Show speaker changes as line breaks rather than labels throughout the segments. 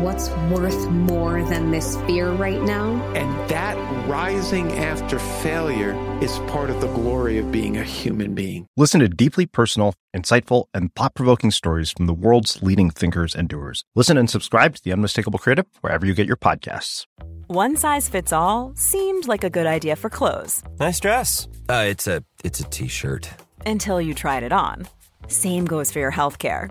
What's worth more than this fear right now?
And that rising after failure is part of the glory of being a human being.
Listen to deeply personal, insightful, and thought provoking stories from the world's leading thinkers and doers. Listen and subscribe to The Unmistakable Creative wherever you get your podcasts.
One size fits all seemed like a good idea for clothes
Nice dress. Uh, it's a it's a t-shirt.
until you tried it on. Same goes for your healthcare.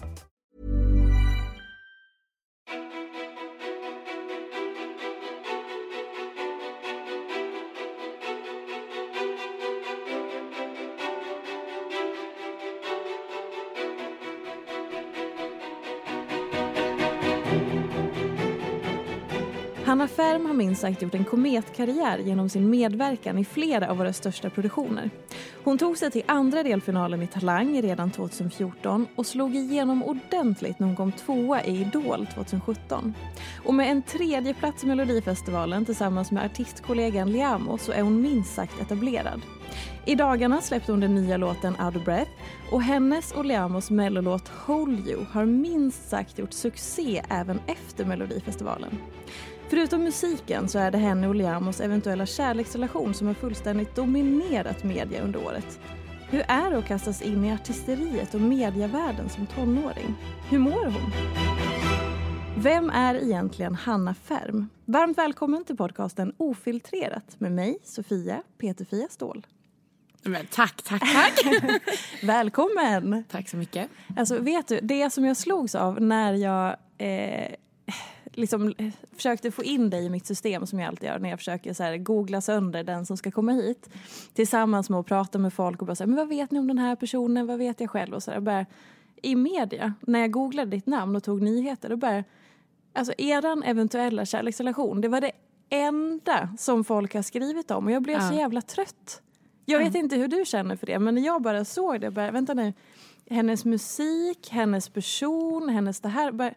minst sagt gjort en kometkarriär genom sin medverkan i flera av våra största produktioner. Hon tog sig till andra delfinalen i Talang redan 2014 och slog igenom ordentligt när hon kom tvåa i Idol 2017. Och med en tredje plats i Melodifestivalen tillsammans med artistkollegan Liamo så är hon minst sagt etablerad. I dagarna släppte hon den nya låten Out of Breath och hennes och Liamos mellolåt Hold You har minst sagt gjort succé även efter Melodifestivalen. Förutom musiken så är det henne och Liamos eventuella kärleksrelation som har fullständigt dominerat media under året. Hur är det att kastas in i artisteriet och mediavärlden som tonåring? Hur mår hon? Vem är egentligen Hanna Färm? Varmt välkommen till podcasten Ofiltrerat med mig, Sofia Peterfia Ståhl.
Men tack, tack, tack.
Välkommen!
tack så mycket.
Alltså vet du, det som jag slogs av när jag eh, liksom eh, försökte få in dig i mitt system som jag alltid gör när jag försöker så här, googla sönder den som ska komma hit tillsammans med att prata med folk och bara säga men vad vet ni om den här personen, vad vet jag själv och så där, bara, I media, när jag googlade ditt namn och tog nyheter, då bara alltså eran eventuella kärleksrelation, det var det enda som folk har skrivit om och jag blev
Ja.
så jävla trött. Jag vet inte hur du känner för det, men när jag bara såg det, bara, vänta nu, hennes musik, hennes person, hennes det här. Bara,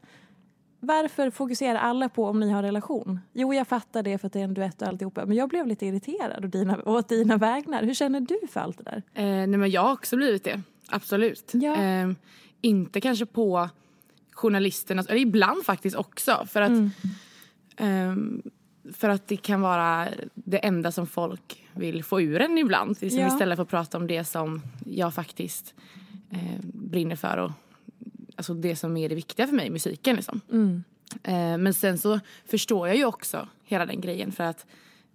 varför fokuserar alla på om ni har relation? Jo, jag fattar det för att det är en duett och alltihopa, men jag blev lite irriterad åt dina, åt dina vägnar. Hur känner du för allt det där?
Eh, nej men jag har också blivit det, absolut.
Ja.
Eh, inte kanske på journalisternas, eller ibland faktiskt också. För att,
Mm.
ehm, för att det kan vara det enda som folk vill få ur en ibland. Liksom
Ja.
Istället för att prata om det som jag faktiskt eh, brinner för. Och, alltså det som är det viktiga för mig, musiken. Liksom.
Mm.
Eh, men sen så förstår jag ju också hela den grejen för att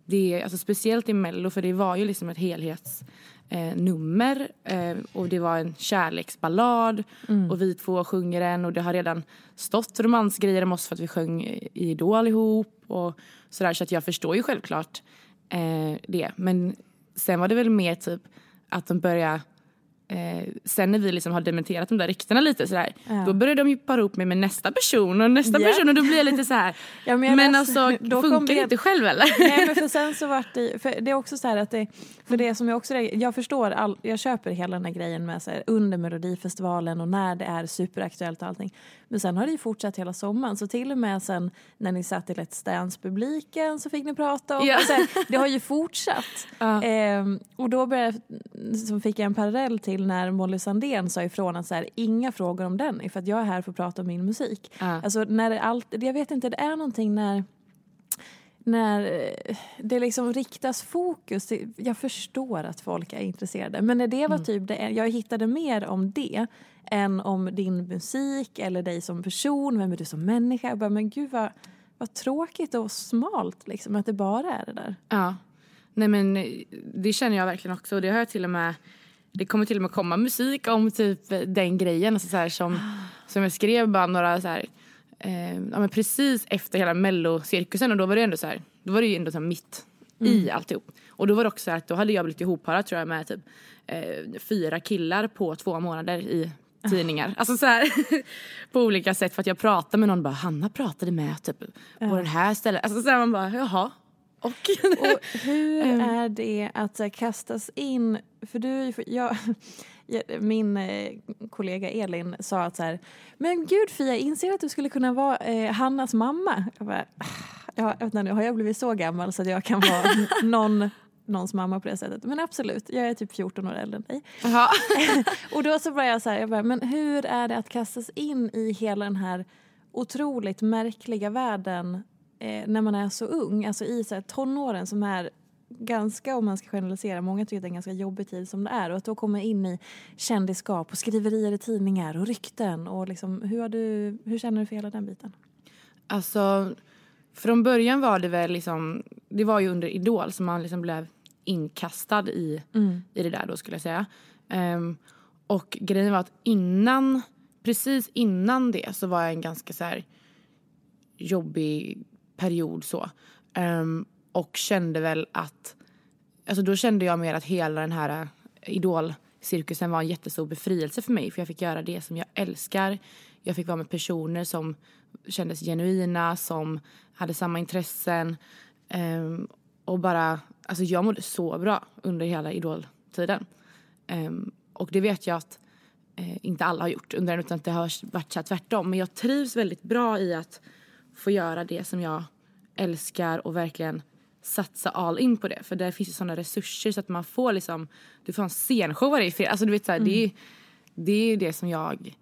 det är, alltså speciellt i mello för det var ju liksom ett helhetsnummer eh, eh, och det var en kärleksballad och vi två sjunger den och det har redan stått romansgrejer om oss för att vi sjöng i Idol ihop och sådär så att jag förstår ju självklart eh, det men sen var det väl mer typ att de började Eh, sen när vi liksom har dementerat de där ryktena lite sådär,
Ja.
då började de ju para ihop mig med nästa person och nästa
Ja.
person och då blir jag lite så här.
Ja, men
men alltså
då
funkar det
det-
inte själv eller?
Nej, men för sen så vart det, för det är också så här att det, för det som jag också, jag förstår, all, jag köper hela den här grejen med så här, under melodifestivalen och när det är superaktuellt och allting. Men sen har det ju fortsatt hela sommaren, så till och med sen när ni satt i Let's Dance-publiken så fick ni prata om,
Ja.
här, det har ju fortsatt.
Ja.
Ehm, och då började, så fick jag en parallell till när Molly Sandén sa ifrån att så här, inga frågor om den, för att jag är här för att prata om min musik.
Ja.
Alltså när det allt, jag vet inte, det är någonting när när det liksom riktas fokus. Jag förstår att folk är intresserade. Men när det var mm. typ det, jag hittade mer om det än om din musik eller dig som person, vem är du som människa? Jag bara, men gud vad, vad tråkigt och smalt liksom, att det bara är det där.
Ja. Nej men det känner jag verkligen också. Och det har jag till och med det kommer till och med komma musik om typ den grejen. Alltså så här, som, som jag skrev bara några så här, eh, ja, men precis efter hela mellocirkusen och då var det ändå så här, då var det ju ändå så mitt mm. i alltihop. Och då var det också så här att då hade jag blivit ihopparad tror jag med typ eh, fyra killar på två månader i tidningar. Alltså så här, på olika sätt för att jag pratade med någon bara Hanna pratade med typ på den här stället. Alltså så här, man bara jaha. Och,
och hur är det att här, kastas in, för du, jag, min eh, kollega Elin sa att så här, men gud Fia, inser att du skulle kunna vara eh, Hannas mamma? Jag bara, ah, ja, jag nu, har jag blivit så gammal så att jag kan vara någon någons mamma på det sättet. Men absolut, jag är typ 14 år äldre än dig. och då så började jag så här, jag bara, men hur är det att kastas in i hela den här otroligt märkliga världen eh, när man är så ung, alltså i så här, tonåren som är ganska, om man ska generalisera, många tycker det är en ganska jobbig tid som det är och att då komma in i kändisskap och skriverier i tidningar och rykten och liksom, hur, har du, hur känner du för hela den biten?
Alltså, från början var det väl liksom, det var ju under Idol som man liksom blev inkastad i, mm. i det där då skulle jag säga. Um, och grejen var att innan, precis innan det så var jag en ganska så här jobbig period så. Um, och kände väl att, alltså då kände jag mer att hela den här eh, idolcirkusen var en jättestor befrielse för mig för jag fick göra det som jag älskar. Jag fick vara med personer som kändes genuina, som hade samma intressen. Um, och bara, alltså jag mådde så bra under hela idoltiden. Um, och det vet jag att uh, inte alla har gjort under den utan att det har varit så tvärtom. Men jag trivs väldigt bra i att få göra det som jag älskar och verkligen satsa all in på det. För där finns ju sådana resurser så att man får liksom, du får en scenshow varje fredag. Alltså du vet så här, mm. det, är, det är det som jag,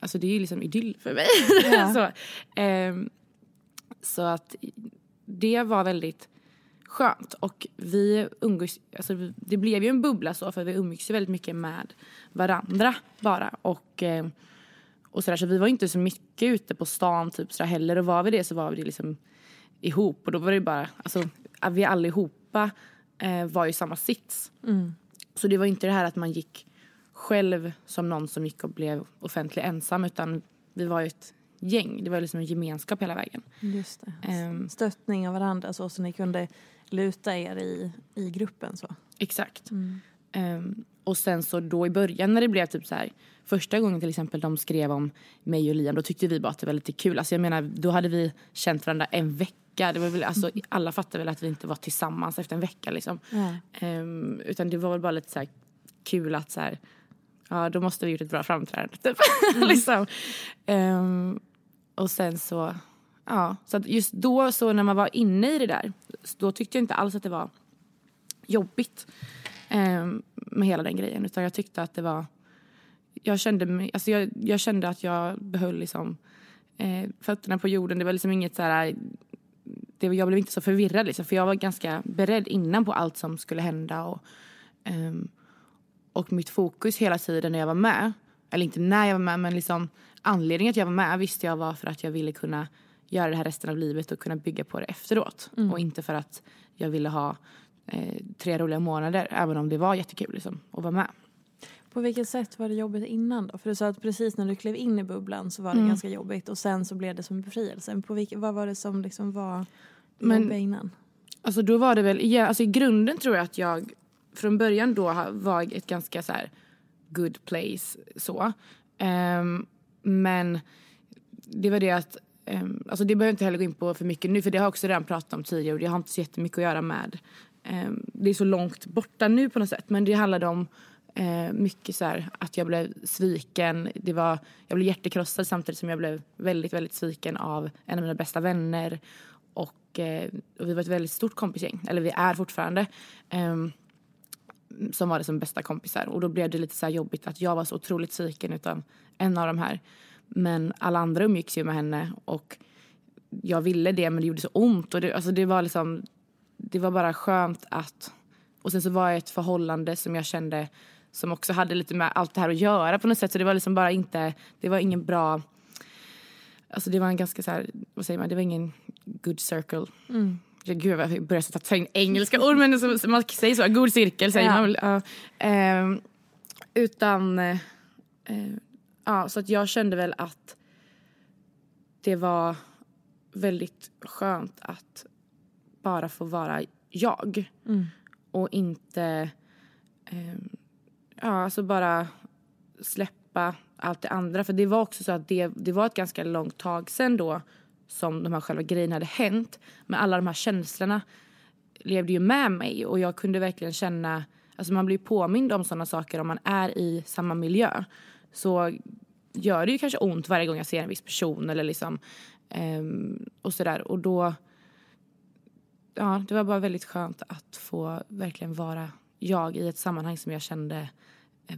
alltså det är ju liksom idyll för mig. Ja. så, um, så att det var väldigt skönt. Och vi umgås, alltså det blev ju en bubbla så för vi umgicks ju väldigt mycket med varandra bara. Och, eh, och sådär, så vi var inte så mycket ute på stan typ sådär heller. Och var vi det så var vi det liksom ihop. Och då var det bara, alltså vi allihopa eh, var i samma sits. Mm. Så det var inte det här att man gick själv som någon som gick och blev offentlig ensam utan vi var ju ett gäng. Det var liksom en gemenskap hela vägen.
Just det. Um, Stöttning av varandra så, så ni kunde luta er i, i gruppen. så.
Exakt. Mm. Um, och sen så då i början när det blev typ så här första gången till exempel de skrev om mig och Liam då tyckte vi bara att det var lite kul. Alltså jag menar då hade vi känt varandra en vecka. Det var väl, alltså, mm. Alla fattade väl att vi inte var tillsammans efter en vecka liksom. Mm. Um, utan det var väl bara lite så kul att så här, ja då måste vi gjort ett bra framträdande typ. Mm. liksom. Um, och sen så, ja. Så att just då så när man var inne i det där, då tyckte jag inte alls att det var jobbigt eh, med hela den grejen. Utan jag tyckte att det var, jag kände, mig, alltså jag, jag kände att jag behöll liksom eh, fötterna på jorden. Det var liksom inget så här, det, jag blev inte så förvirrad liksom, för jag var ganska beredd innan på allt som skulle hända. Och, eh, och mitt fokus hela tiden när jag var med, eller inte när jag var med men liksom anledningen att jag var med visste jag var för att jag ville kunna göra det här resten av livet och kunna bygga på det efteråt. Mm. Och inte för att jag ville ha eh, tre roliga månader, även om det var jättekul liksom, att vara med.
På vilket sätt var det jobbigt innan då? För du sa att precis när du klev in i bubblan så var det mm. ganska jobbigt och sen så blev det som en befrielse. På vilket, vad var det som liksom var Men, innan?
Alltså då var det väl, ja, alltså i grunden tror jag att jag från början då var ett ganska så här good place så. Um, men det var det att, um, alltså det behöver jag inte heller gå in på för mycket nu för det har jag också redan pratat om tidigare och det har inte så jättemycket att göra med, um, det är så långt borta nu på något sätt men det handlade om uh, mycket så här, att jag blev sviken, det var, jag blev hjärtekrossad samtidigt som jag blev väldigt, väldigt sviken av en av mina bästa vänner och, uh, och vi var ett väldigt stort kompisgäng, eller vi är fortfarande. Um, som var det som bästa kompisar. Och då blev det lite så jobbigt att jag var så otroligt sviken utan en av de här. Men alla andra umgicks ju med henne och jag ville det men det gjorde så ont. Och det, alltså det, var liksom, det var bara skönt att... Och sen så var jag i ett förhållande som jag kände som också hade lite med allt det här att göra på något sätt. Så det var liksom bara inte, det var ingen bra... Alltså det var en ganska så här, vad säger man, det var ingen good circle.
Mm.
Ja, gud, jag börjar ta in engelska ord men så, man säger så, god cirkel säger ja. man väl. Ja. Eh, utan, eh, ja så att jag kände väl att det var väldigt skönt att bara få vara jag.
Mm.
Och inte, eh, ja alltså bara släppa allt det andra. För det var också så att det, det var ett ganska långt tag sen då som de här själva grejerna hade hänt. Men alla de här känslorna levde ju med mig och jag kunde verkligen känna, alltså man blir påmind om sådana saker om man är i samma miljö. Så gör det ju kanske ont varje gång jag ser en viss person eller liksom um, och sådär och då ja, det var bara väldigt skönt att få verkligen vara jag i ett sammanhang som jag kände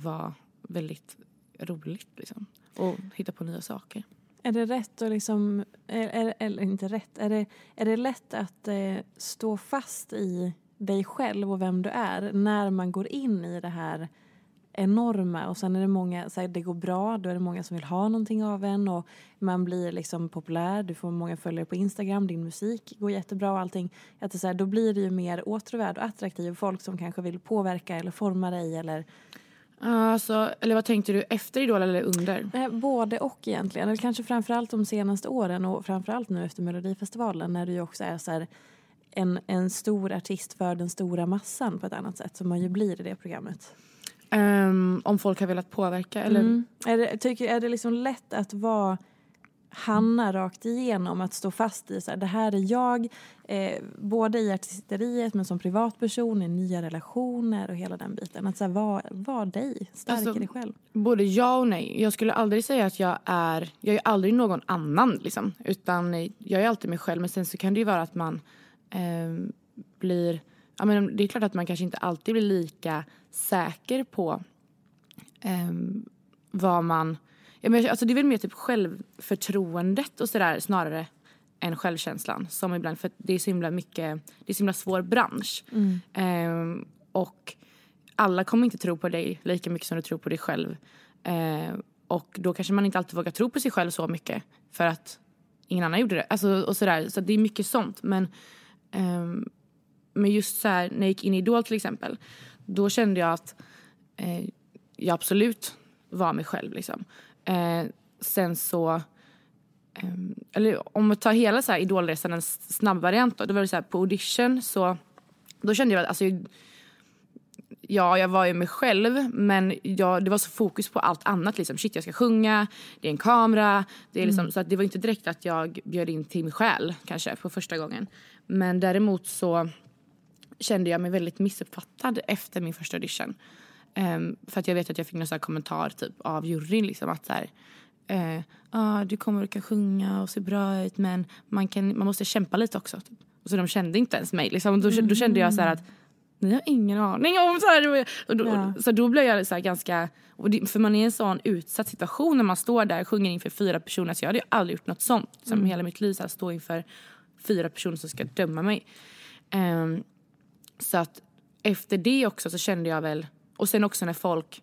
var väldigt roligt liksom. Och hitta på nya saker.
Är det rätt att liksom, eller, eller inte rätt, är det, är det lätt att eh, stå fast i dig själv och vem du är när man går in i det här enorma och sen är det många, så här, det går bra, då är det många som vill ha någonting av en och man blir liksom populär, du får många följare på Instagram, din musik går jättebra och allting. Att det så här, då blir det ju mer åtråvärd och attraktiv folk som kanske vill påverka eller forma dig eller
Alltså, eller vad tänkte du, efter Idol eller under?
Eh, både och egentligen. Eller kanske framförallt de senaste åren och framförallt nu efter Melodifestivalen när du också är så här, en, en stor artist för den stora massan på ett annat sätt som man ju blir i det programmet.
Um, om folk har velat påverka eller? Mm.
Är, det, tycker, är det liksom lätt att vara Hanna rakt igenom att stå fast i så här, det här är jag, eh, både i artisteriet men som privatperson, i nya relationer och hela den biten. Att så här, vara var dig, stärka alltså, dig själv.
Både ja och nej. Jag skulle aldrig säga att jag är, jag är aldrig någon annan liksom. Utan jag är alltid mig själv. Men sen så kan det ju vara att man eh, blir, ja men det är klart att man kanske inte alltid blir lika säker på eh, vad man Ja, men alltså det är väl mer typ självförtroendet och sådär snarare än självkänslan. Som ibland, för det är så himla mycket, det är så himla svår bransch.
Mm.
Eh, och alla kommer inte tro på dig lika mycket som du tror på dig själv. Eh, och då kanske man inte alltid vågar tro på sig själv så mycket för att ingen annan gjorde det. Alltså, och sådär. Så det är mycket sånt. Men, eh, men just så här, när jag gick in i Idol till exempel, då kände jag att eh, jag absolut var mig själv. Liksom. Eh, sen så... Eh, eller om vi tar hela så här idolresan, en snabb variant då. Det var det så här, på audition så... Då kände jag att alltså, Ja, jag var ju mig själv, men jag, det var så fokus på allt annat. Liksom. Shit, jag ska sjunga, det är en kamera. Det, är liksom, mm. så att det var inte direkt att jag bjöd in till mig själv kanske på första gången. Men däremot så kände jag mig väldigt missuppfattad efter min första audition. Um, för att jag vet att jag fick någon kommentar typ, av juryn. Liksom, att så här, uh, ah, du kommer att kan sjunga och se bra ut men man, kan, man måste kämpa lite också. Typ. Och så de kände inte ens mig. Liksom. Då, då kände jag så att ni har ingen aning om så här. Och då, ja. Så då blev jag så ganska... för man är i en sån utsatt situation när man står där och sjunger inför fyra personer. Så jag hade aldrig gjort något sånt som mm. hela mitt liv. Så här, stå inför fyra personer som ska döma mig. Um, så att efter det också så kände jag väl och sen också när folk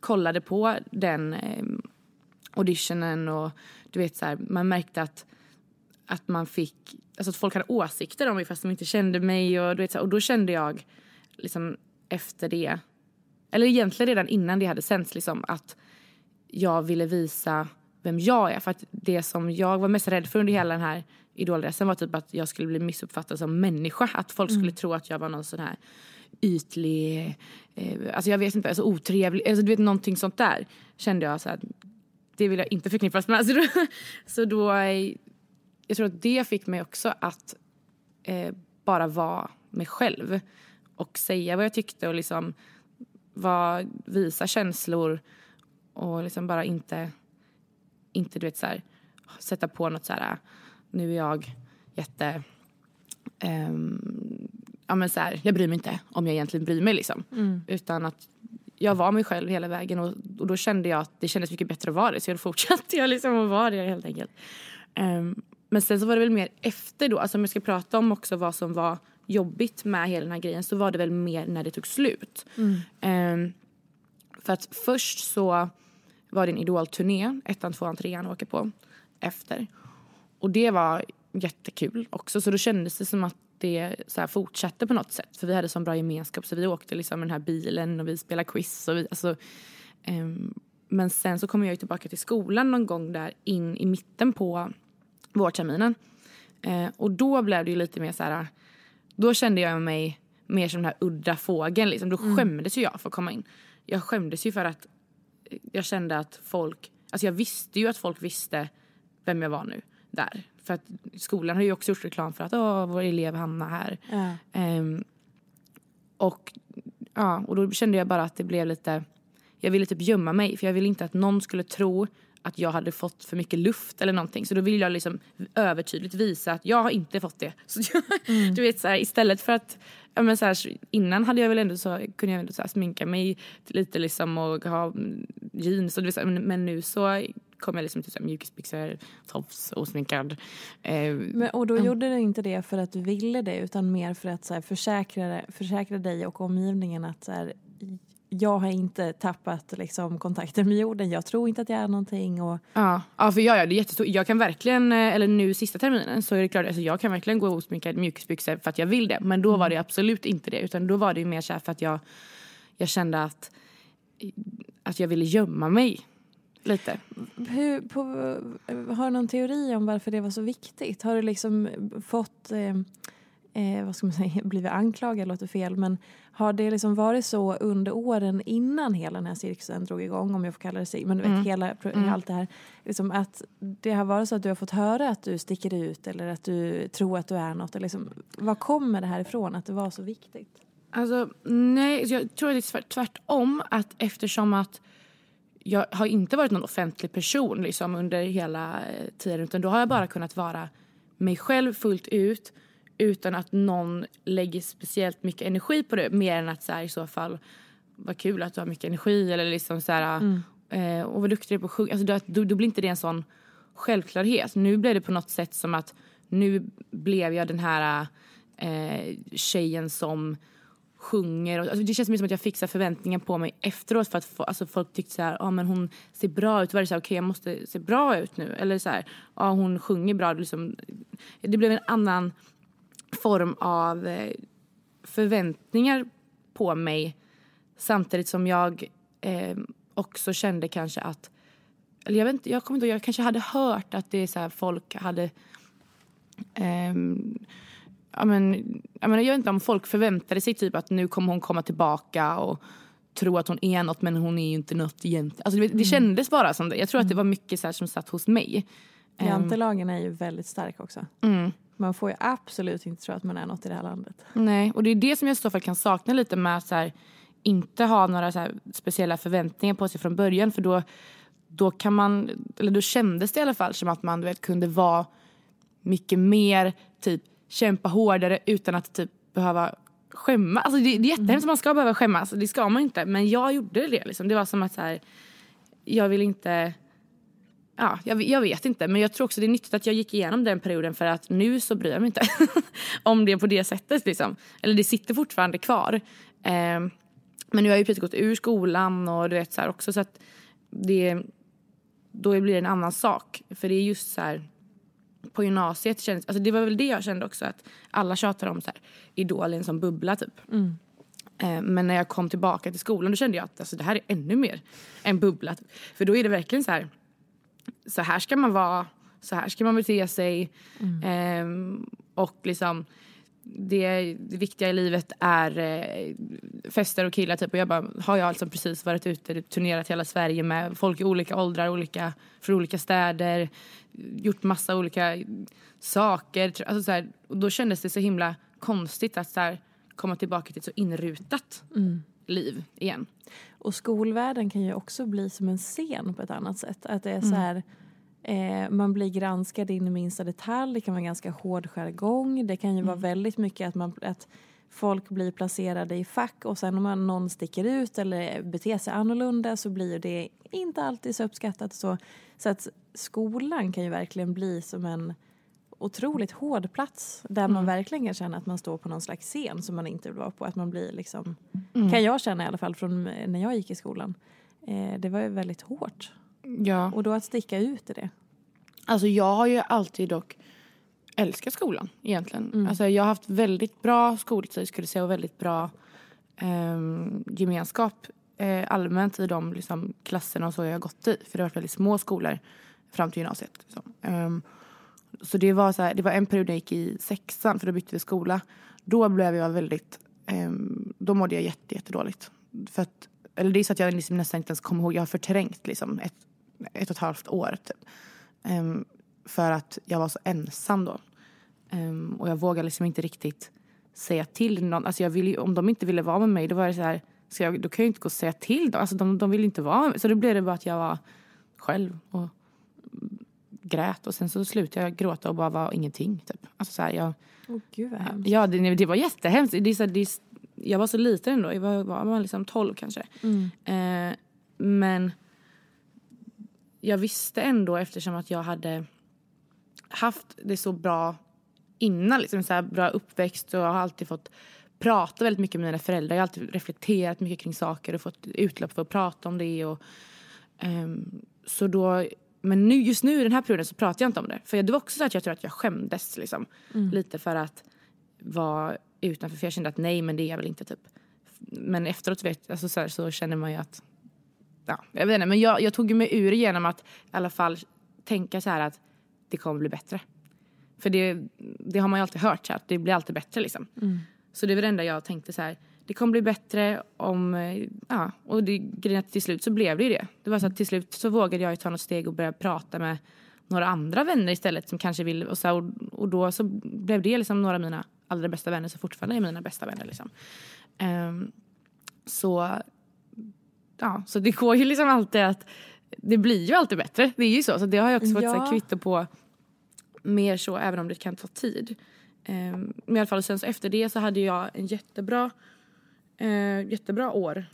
kollade på den eh, auditionen och du vet så här, man märkte att, att man fick, alltså att folk hade åsikter om mig fast de inte kände mig och du vet så här, och då kände jag liksom efter det, eller egentligen redan innan det hade sänts liksom att jag ville visa vem jag är. För att det som jag var mest rädd för under hela den här idolresan var typ att jag skulle bli missuppfattad som människa. Att folk skulle mm. tro att jag var någon sån här ytlig, eh, alltså jag vet inte, alltså otrevlig, alltså du vet någonting sånt där kände jag så här, det vill jag inte förknippas med. Så då, så då jag tror att det fick mig också att eh, bara vara mig själv och säga vad jag tyckte och liksom var, visa känslor och liksom bara inte, inte du vet så här, sätta på något så här, nu är jag jätte um, ja, men så här, jag bryr mig inte om jag egentligen bryr mig. Liksom.
Mm.
Utan att jag var mig själv hela vägen och, och, då kände jag att det kändes mycket bättre att vara det. Så jag fortsatte jag liksom att vara det helt enkelt. Um, men sen så var det väl mer efter då, alltså om jag ska prata om också vad som var jobbigt med hela den här grejen så var det väl mer när det tog slut. Mm. Um, för att först så var det en idolturné, ettan, tvåan, trean åker på efter. Och det var jättekul också så då kändes det som att det så fortsatte på något sätt. För vi hade så bra gemenskap så vi åkte liksom med den här bilen och vi spelade quiz. Och vi, alltså, um, men sen så kom jag tillbaka till skolan någon gång där in i mitten på vårterminen. Uh, och då blev det ju lite mer så här, då kände jag mig mer som den här udda fågeln. Liksom. Då mm. skämdes ju jag för att komma in. Jag skämdes ju för att jag kände att folk, alltså jag visste ju att folk visste vem jag var nu där. För att skolan har ju också gjort reklam för att Åh, vår elev Hanna här. Ja. Um, och, ja, och då kände jag bara att det blev lite... Jag ville typ gömma mig för jag ville inte att någon skulle tro att jag hade fått för mycket luft eller någonting. Så då ville jag liksom övertydligt visa att jag har inte fått det. Så jag, mm. du vet, så här, istället för att ja, men så här, innan hade jag väl ändå så, kunde jag ändå så här, sminka mig lite liksom och ha jeans. Och, men, men nu så kom jag liksom till mjukisbyxor, tofs, osminkad.
Eh, men, och då mm. gjorde du inte det för att du ville det utan mer för att så här, försäkra, försäkra dig och omgivningen att så här, jag har inte tappat liksom, kontakten med jorden. Jag tror inte att jag är någonting. Och...
Ja, ja, för jag, ja, det är jättestort. Jag kan verkligen, eh, eller nu sista terminen så är det klart, alltså, jag kan verkligen gå osminkad mjukisbyxor för att jag vill det. Men då mm. var det absolut inte det. Utan då var det mer så för att jag, jag kände att, att jag ville gömma mig lite.
Hur, på, har du någon teori om varför det var så viktigt? Har du liksom fått, eh, eh, vad ska man säga, blivit anklagad låter fel, men har det liksom varit så under åren innan hela den här cirkusen drog igång, om jag får kalla det så, men du vet mm. hela, mm. allt det här, liksom att det har varit så att du har fått höra att du sticker ut eller att du tror att du är något, eller liksom, vad kommer det här ifrån att det var så viktigt?
Alltså, nej, jag tror att det är tvärtom, att eftersom att jag har inte varit någon offentlig person liksom, under hela eh, tiden utan då har jag bara kunnat vara mig själv fullt ut utan att någon lägger speciellt mycket energi på det mer än att så här, i så fall vad kul att du har mycket energi eller liksom så här, mm. eh, och vad duktig du är på att sjunga. Alltså, då, då blir inte det en sån självklarhet. Nu blev det på något sätt som att nu blev jag den här eh, tjejen som sjunger. Och, alltså det känns som att jag så förväntningar på mig efteråt för att få, alltså folk tyckte så här, ah, men hon ser bra ut. Var det så här, okej okay, jag måste se bra ut nu. Eller så här, ah, hon sjunger bra. Liksom, det blev en annan form av eh, förväntningar på mig samtidigt som jag eh, också kände kanske att eller jag, vet inte, jag kommer inte jag kanske hade hört att det är så här, folk hade eh, ja, men, jag, menar, jag vet inte om folk förväntade sig typ att nu kommer hon komma tillbaka och tro att hon är något men hon är ju inte något egentligen. Alltså, det, det mm. kändes bara som det. Jag tror mm. att det var mycket så som satt hos mig.
Jantelagen är ju väldigt stark också. Mm. Man får ju absolut inte tro att man är något i det här landet.
Nej, och det är det som jag i så fall kan sakna lite med att så här, inte ha några så här, speciella förväntningar på sig från början. För då, då kan man, eller då kändes det i alla fall som att man vet, kunde vara mycket mer typ kämpa hårdare utan att typ behöva skämmas. Alltså det, det är jättehemskt mm. man ska behöva skämmas. Det ska man inte. Men jag gjorde det. Liksom. Det var som att så här, jag vill inte... Ja, jag, jag, vet inte. Men jag tror också det är nyttigt att jag gick igenom den perioden för att nu så bryr jag mig inte om det på det sättet. Liksom. Eller det sitter fortfarande kvar. Eh, men nu har jag ju precis gått ur skolan och du vet så också så att det, då blir det en annan sak. För det är just så här, på gymnasiet kändes, alltså det var väl det jag kände också att alla tjatar om så här, Idol som bubbla typ. Mm. Eh, men när jag kom tillbaka till skolan då kände jag att alltså, det här är ännu mer en bubbla. Typ. För då är det verkligen så här, så här ska man vara, så här ska man bete sig. Mm. Eh, och liksom det, det, viktiga i livet är eh, fester och killar. Typ. Och jag bara, har jag alltså precis varit ute och turnerat hela Sverige med folk i olika åldrar, olika, från olika städer. Gjort massa olika saker. Alltså, så här, och då kändes det så himla konstigt att så här, komma tillbaka till ett så inrutat mm. liv igen.
Och skolvärlden kan ju också bli som en scen på ett annat sätt. Att det är så mm. här Eh, man blir granskad in i minsta detalj. Det kan vara ganska hård jargong. Det kan ju mm. vara väldigt mycket att, man, att folk blir placerade i fack och sen om man, någon sticker ut eller beter sig annorlunda så blir det inte alltid så uppskattat. Så, så att skolan kan ju verkligen bli som en otroligt hård plats där man verkligen kan känna att man står på någon slags scen som man inte vill vara på. Att man blir liksom, kan jag känna i alla fall från när jag gick i skolan. Eh, det var ju väldigt hårt.
Ja.
Och då att sticka ut i det.
Alltså jag har ju alltid dock älskat skolan egentligen. Alltså jag har haft väldigt bra skoltid skulle jag säga och väldigt bra ehm, gemenskap eh, allmänt i de liksom, klasserna och så jag har gått i. För det har varit väldigt små skolor fram till gymnasiet. Liksom. Ehm, så det var, så här, det var en period jag gick i sexan för då bytte vi skola. Då blev jag väldigt, eh, då mådde jag jätte, jättedåligt. För att, eller det är så att jag liksom nästan inte ens kommer ihåg, jag har förträngt liksom ett, ett och ett halvt år typ. Eh, för att jag var så ensam då. Eh, och jag vågade liksom inte riktigt säga till någon. Alltså jag ville, ju- om de inte ville vara med mig då var det så här, så jag, då kan jag inte gå och säga till dem. Alltså de, de ville inte vara med mig. Så då blev det bara att jag var själv och grät. Och sen så slutade jag gråta och bara var ingenting. Typ. Alltså så här, jag,
Åh gud vad hemskt.
ja, det, det var jättehemskt. Det är så det är, jag var så liten ändå. Jag var, var, var liksom 12 kanske. Eh, men jag visste ändå eftersom att jag hade haft det så bra innan. Liksom, så här bra uppväxt och jag har alltid fått prata väldigt mycket med mina föräldrar. Jag har alltid reflekterat mycket kring saker och fått utlopp för att prata om det. Och, ehm, så då, men nu, just nu i den här perioden så pratar jag inte om det. För det var också så att jag tror att jag skämdes liksom, lite för att vara utanför. För jag kände att nej men det är jag väl inte typ. Men efteråt vet, alltså så, här, så känner man ju att ja, jag vet inte, men jag, jag tog mig ur genom att i alla fall tänka så här att det kommer bli bättre. För det, det har man ju alltid hört, så här, att det blir alltid bättre liksom. Så det var det enda jag tänkte så här, det kommer bli bättre om, eh, ja, och det, till slut så blev det ju det. Det var så att till slut så vågade jag ju ta något steg och börja prata med några andra vänner istället som kanske vill, och, så och, och då så blev det liksom några av mina allra bästa vänner som fortfarande är mina bästa vänner liksom. Ehm, så ja, så det går ju liksom alltid att det blir ju alltid bättre. Det är ju så. Så det har jag också fått så
Ja.
kvitto på mer så även om det kan ta tid. Um, men i alla fall sen så efter det så hade jag en jättebra, eh, jättebra år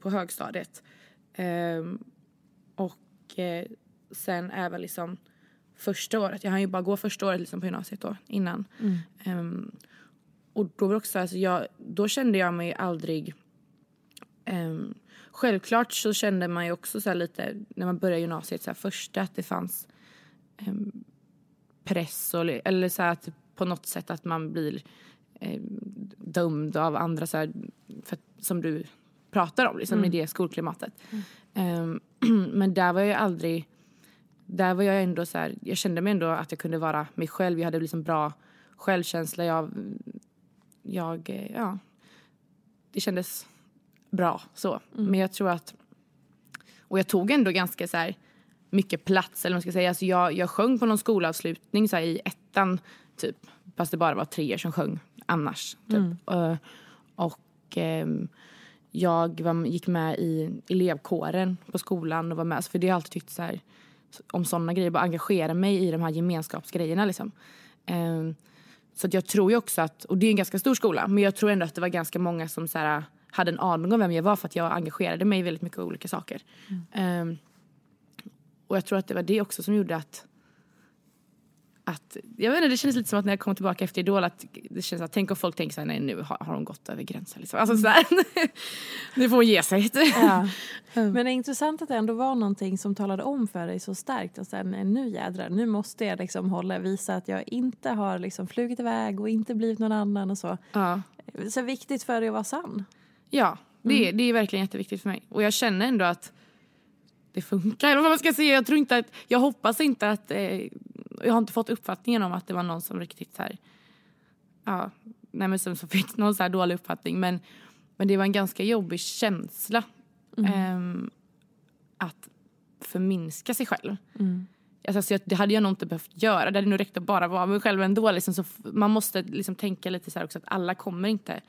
på högstadiet. Ehm, och eh, sen även liksom första året. Jag hann ju bara gå första året liksom på gymnasiet då innan. Ehm, och då var också alltså jag, då kände jag mig aldrig Ehm, självklart så kände man ju också så lite när man började gymnasiet så första att det fanns ehm, press och, eller så att på något sätt att man blir eh, dömd av andra så här, för, som du pratar om liksom, i det skolklimatet. Ehm, men där var jag aldrig där var jag ändå så här, jag kände mig ändå att jag kunde vara mig själv. Jag hade liksom bra självkänsla. Jag, jag eh, ja, det kändes bra så. Men jag tror att, och jag tog ändå ganska så här mycket plats eller man ska säga. Alltså jag, jag sjöng på någon skolavslutning så här, i ettan typ. Fast det bara var tre som sjöng annars. Typ. Eh, och ehm, jag var, gick med i elevkåren på skolan och var med. För det har jag alltid tyckt så här, om sådana grejer. Bara engagera mig i de här gemenskapsgrejerna liksom. Ehm, så jag tror ju också att, och det är en ganska stor skola, men jag tror ändå att det var ganska många som så här, hade en aning om vem jag var för att jag engagerade mig i väldigt mycket olika saker. Ehm, och jag tror att det var det också som gjorde att att, jag vet inte, det kändes lite som att när jag kom tillbaka efter Idol att det känns att tänk om folk tänker så här, nej nu har, har de gått över gränsen liksom. Alltså så här, det får ge sig.
Ja. Men det är intressant att det ändå var någonting som talade om för dig så starkt. Och sen, "Nej, nu jädrar, nu måste jag liksom hålla, visa att jag inte har liksom flugit iväg och inte blivit någon annan och så.
Ja.
Så viktigt för dig att vara sann.
Ja, det, det är verkligen jätteviktigt för mig. Och jag känner ändå att det funkar. Eller vad man ska säga. Jag, tror inte att, jag hoppas inte att... Eh, jag har inte fått uppfattningen om att det var någon som riktigt så här... Ja, nej men som, som fick någon så här dålig uppfattning. Men, men det var en ganska jobbig känsla. ehm, att förminska sig själv. Alltså, så jag, det hade jag nog inte behövt göra. Det hade nog räckt att bara vara mig själv ändå. Liksom, så man måste liksom tänka lite så här också att alla kommer inte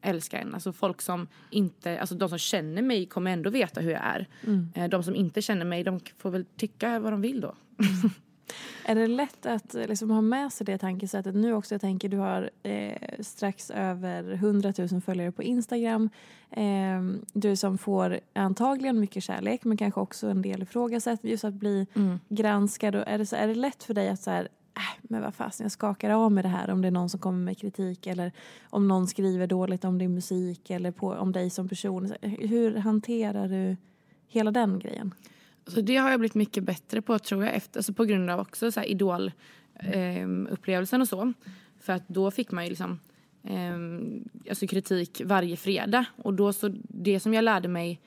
älska en. Alltså folk som inte, alltså de som känner mig kommer ändå veta hur jag är. Eh, De som inte känner mig, de får väl tycka vad de vill då.
Är det lätt att eh, liksom ha med sig det tankesättet nu också? Jag tänker du har eh, strax över 100 000 följare på Instagram. Eh, du som får antagligen mycket kärlek men kanske också en del ifrågasätt. Just att bli granskad. Och är, det så, är det lätt för dig att så här, äh, men vad fasen jag skakar av med det här om det är någon som kommer med kritik eller om någon skriver dåligt om din musik eller på, om dig som person. Hur hanterar du hela den grejen?
Så det har jag blivit mycket bättre på tror jag efter, alltså på grund av också så här idol eh, upplevelsen och så. För att då fick man ju liksom eh, alltså kritik varje fredag och då så det som jag lärde mig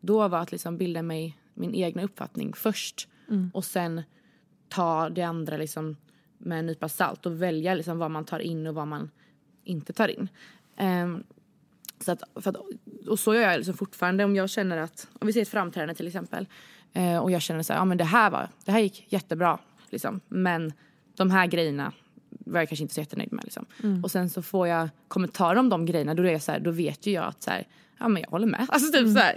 då var att liksom bilda mig min egna uppfattning först mm. och sen ta det andra liksom med en nypa salt och välja liksom vad man tar in och vad man inte tar in. Um, så att, att, och så gör jag liksom fortfarande om jag känner att, om vi ser ett framträdande till exempel uh, och jag känner så här, ja men det här var, det här gick jättebra liksom, men de här grejerna var jag kanske inte så jättenöjd med liksom. Mm. Och sen så får jag kommentarer om de grejerna då, är så här, då vet ju jag att så här, ja men jag håller med. Alltså typ mm. så här,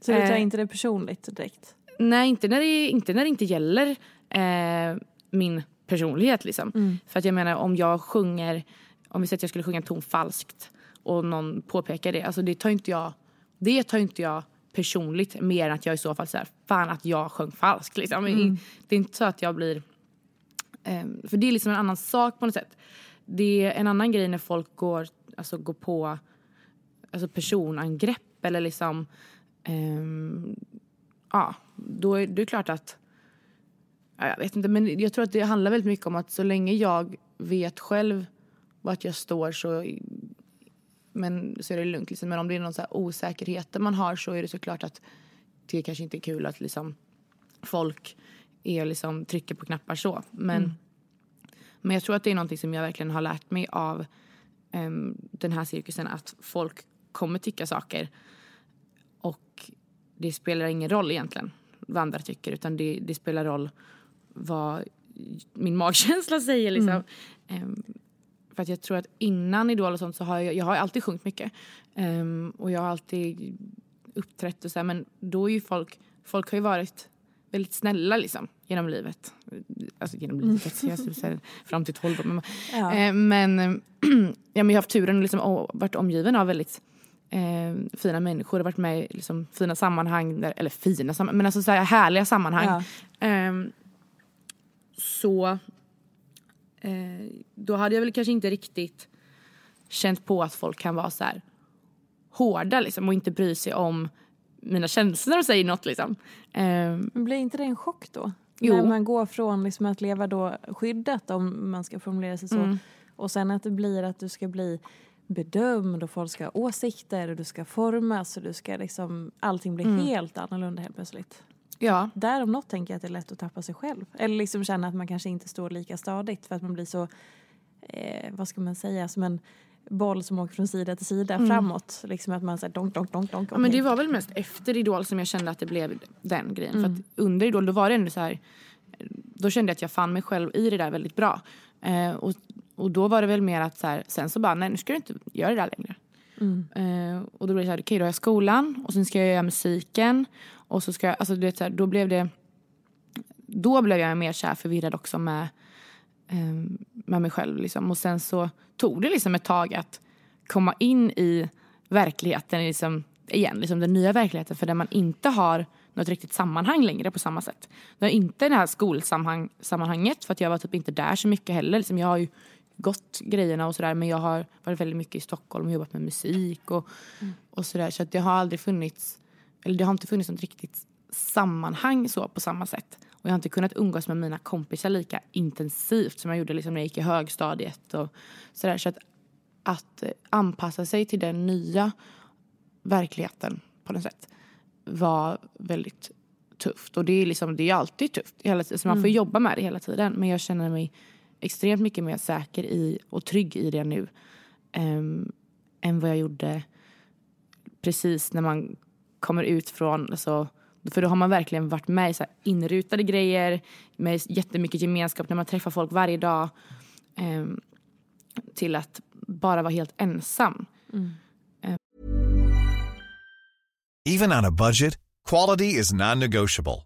Så du tar uh, inte det personligt direkt?
Nej, inte när det inte, när det inte gäller eh, min personlighet. Liksom. Mm. För att jag menar om jag sjunger, om vi säger att jag skulle sjunga en ton falskt och någon påpekar det, alltså det tar inte jag, det tar inte jag personligt mer än att jag i så fall säger fan att jag sjöng falskt. Liksom. Mm. Det är inte så att jag blir, eh, för det är liksom en annan sak på något sätt. Det är en annan grej när folk går, alltså, går på alltså personangrepp eller liksom eh, ja, då är det klart att jag vet inte, men jag tror att det handlar väldigt mycket om att så länge jag vet själv vart jag står så, men, så är det lugnt. Liksom. Men om det är någon så osäkerhet man har så är det såklart att det kanske inte är kul att liksom, folk är liksom, trycker på knappar så. Men, mm. men jag tror att det är någonting som jag verkligen har lärt mig av um, den här cirkusen. Att folk kommer tycka saker. Och det spelar ingen roll egentligen vad andra tycker utan det, det spelar roll vad min magkänsla säger. Liksom. Mm. Um, för att jag tror att innan Idol och sånt så har jag, jag har alltid sjungit mycket. Um, och jag har alltid uppträtt och så här, men då är ju folk, folk har ju varit väldigt snälla liksom genom livet. Alltså genom mm. livet, jag säga, fram till 12 år. Men, ja. uh, men, ja, men jag har haft turen att liksom, varit omgiven av väldigt eh, fina människor, varit med i liksom, fina sammanhang, där, eller fina sammanhang, men alltså så här, härliga sammanhang. Ja. Eh, så eh, då hade jag väl kanske inte riktigt känt på att folk kan vara så här hårda liksom, och inte bry sig om mina känslor och säger något. Liksom.
Um, blir inte det en chock då? Jo. När man går från liksom att leva då skyddat, om man ska formulera sig så, mm. och sen att det blir att du ska bli bedömd och folk ska ha åsikter och du ska formas och du ska liksom, allting blir mm. helt annorlunda helt plötsligt.
Ja.
Där om något tänker jag att det är lätt att tappa sig själv. Eller liksom känna att man kanske inte står lika stadigt för att man blir så, eh, vad ska man säga, som en boll som åker från sida till sida mm. framåt. Liksom att man säger donk, donk, donk, donk.
Ja, men det var väl mest efter Idol som jag kände att det blev den grejen. Mm. För att under Idol då var det ändå så här, då kände jag att jag fann mig själv i det där väldigt bra. Eh, och och då var det väl mer att så här, sen så bara, nej nu ska du inte göra det där längre. Mm. Uh, och då blev det så här, okej okay, då har jag skolan och sen ska jag göra musiken. Och så ska jag, alltså du vet så här, då blev det, då blev jag mer så här förvirrad också med, eh, med mig själv liksom. Och sen så tog det liksom ett tag att komma in i verkligheten, liksom, igen, liksom den nya verkligheten för där man inte har något riktigt sammanhang längre på samma sätt. Det är inte det här skolsammanhanget för att jag var typ inte där så mycket heller. Liksom jag har ju gått grejerna och sådär men jag har varit väldigt mycket i Stockholm och jobbat med musik och, mm. och sådär så att det har aldrig funnits, eller det har inte funnits något riktigt sammanhang så på samma sätt. Och jag har inte kunnat umgås med mina kompisar lika intensivt som jag gjorde liksom när jag gick i högstadiet och sådär. Så att, att anpassa sig till den nya verkligheten på något sätt var väldigt tufft. Och det är, liksom, det är alltid tufft. Hela, så man får mm. jobba med det hela tiden. Men jag känner mig extremt mycket mer säker i och trygg i det nu um, än vad jag gjorde precis när man kommer ut från... Alltså, för då har man verkligen varit med i så inrutade grejer med jättemycket gemenskap när man träffar folk varje dag um, till att bara vara helt ensam. Mm. Um.
Even on a budget, quality is non-negotiable.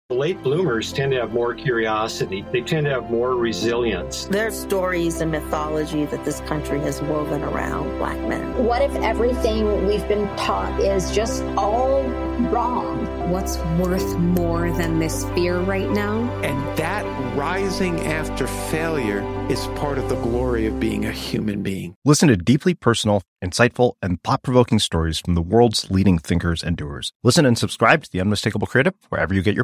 Late bloomers tend to have more curiosity. They tend to have more resilience.
There's stories and mythology that this country has woven around black men.
What if everything we've been taught is just all wrong?
What's worth more than this fear right now?
And that rising after failure is part of the glory of being a human being.
Listen to deeply personal, insightful, and thought provoking stories from the world's leading thinkers and doers. Listen and subscribe to The Unmistakable Creative wherever you get your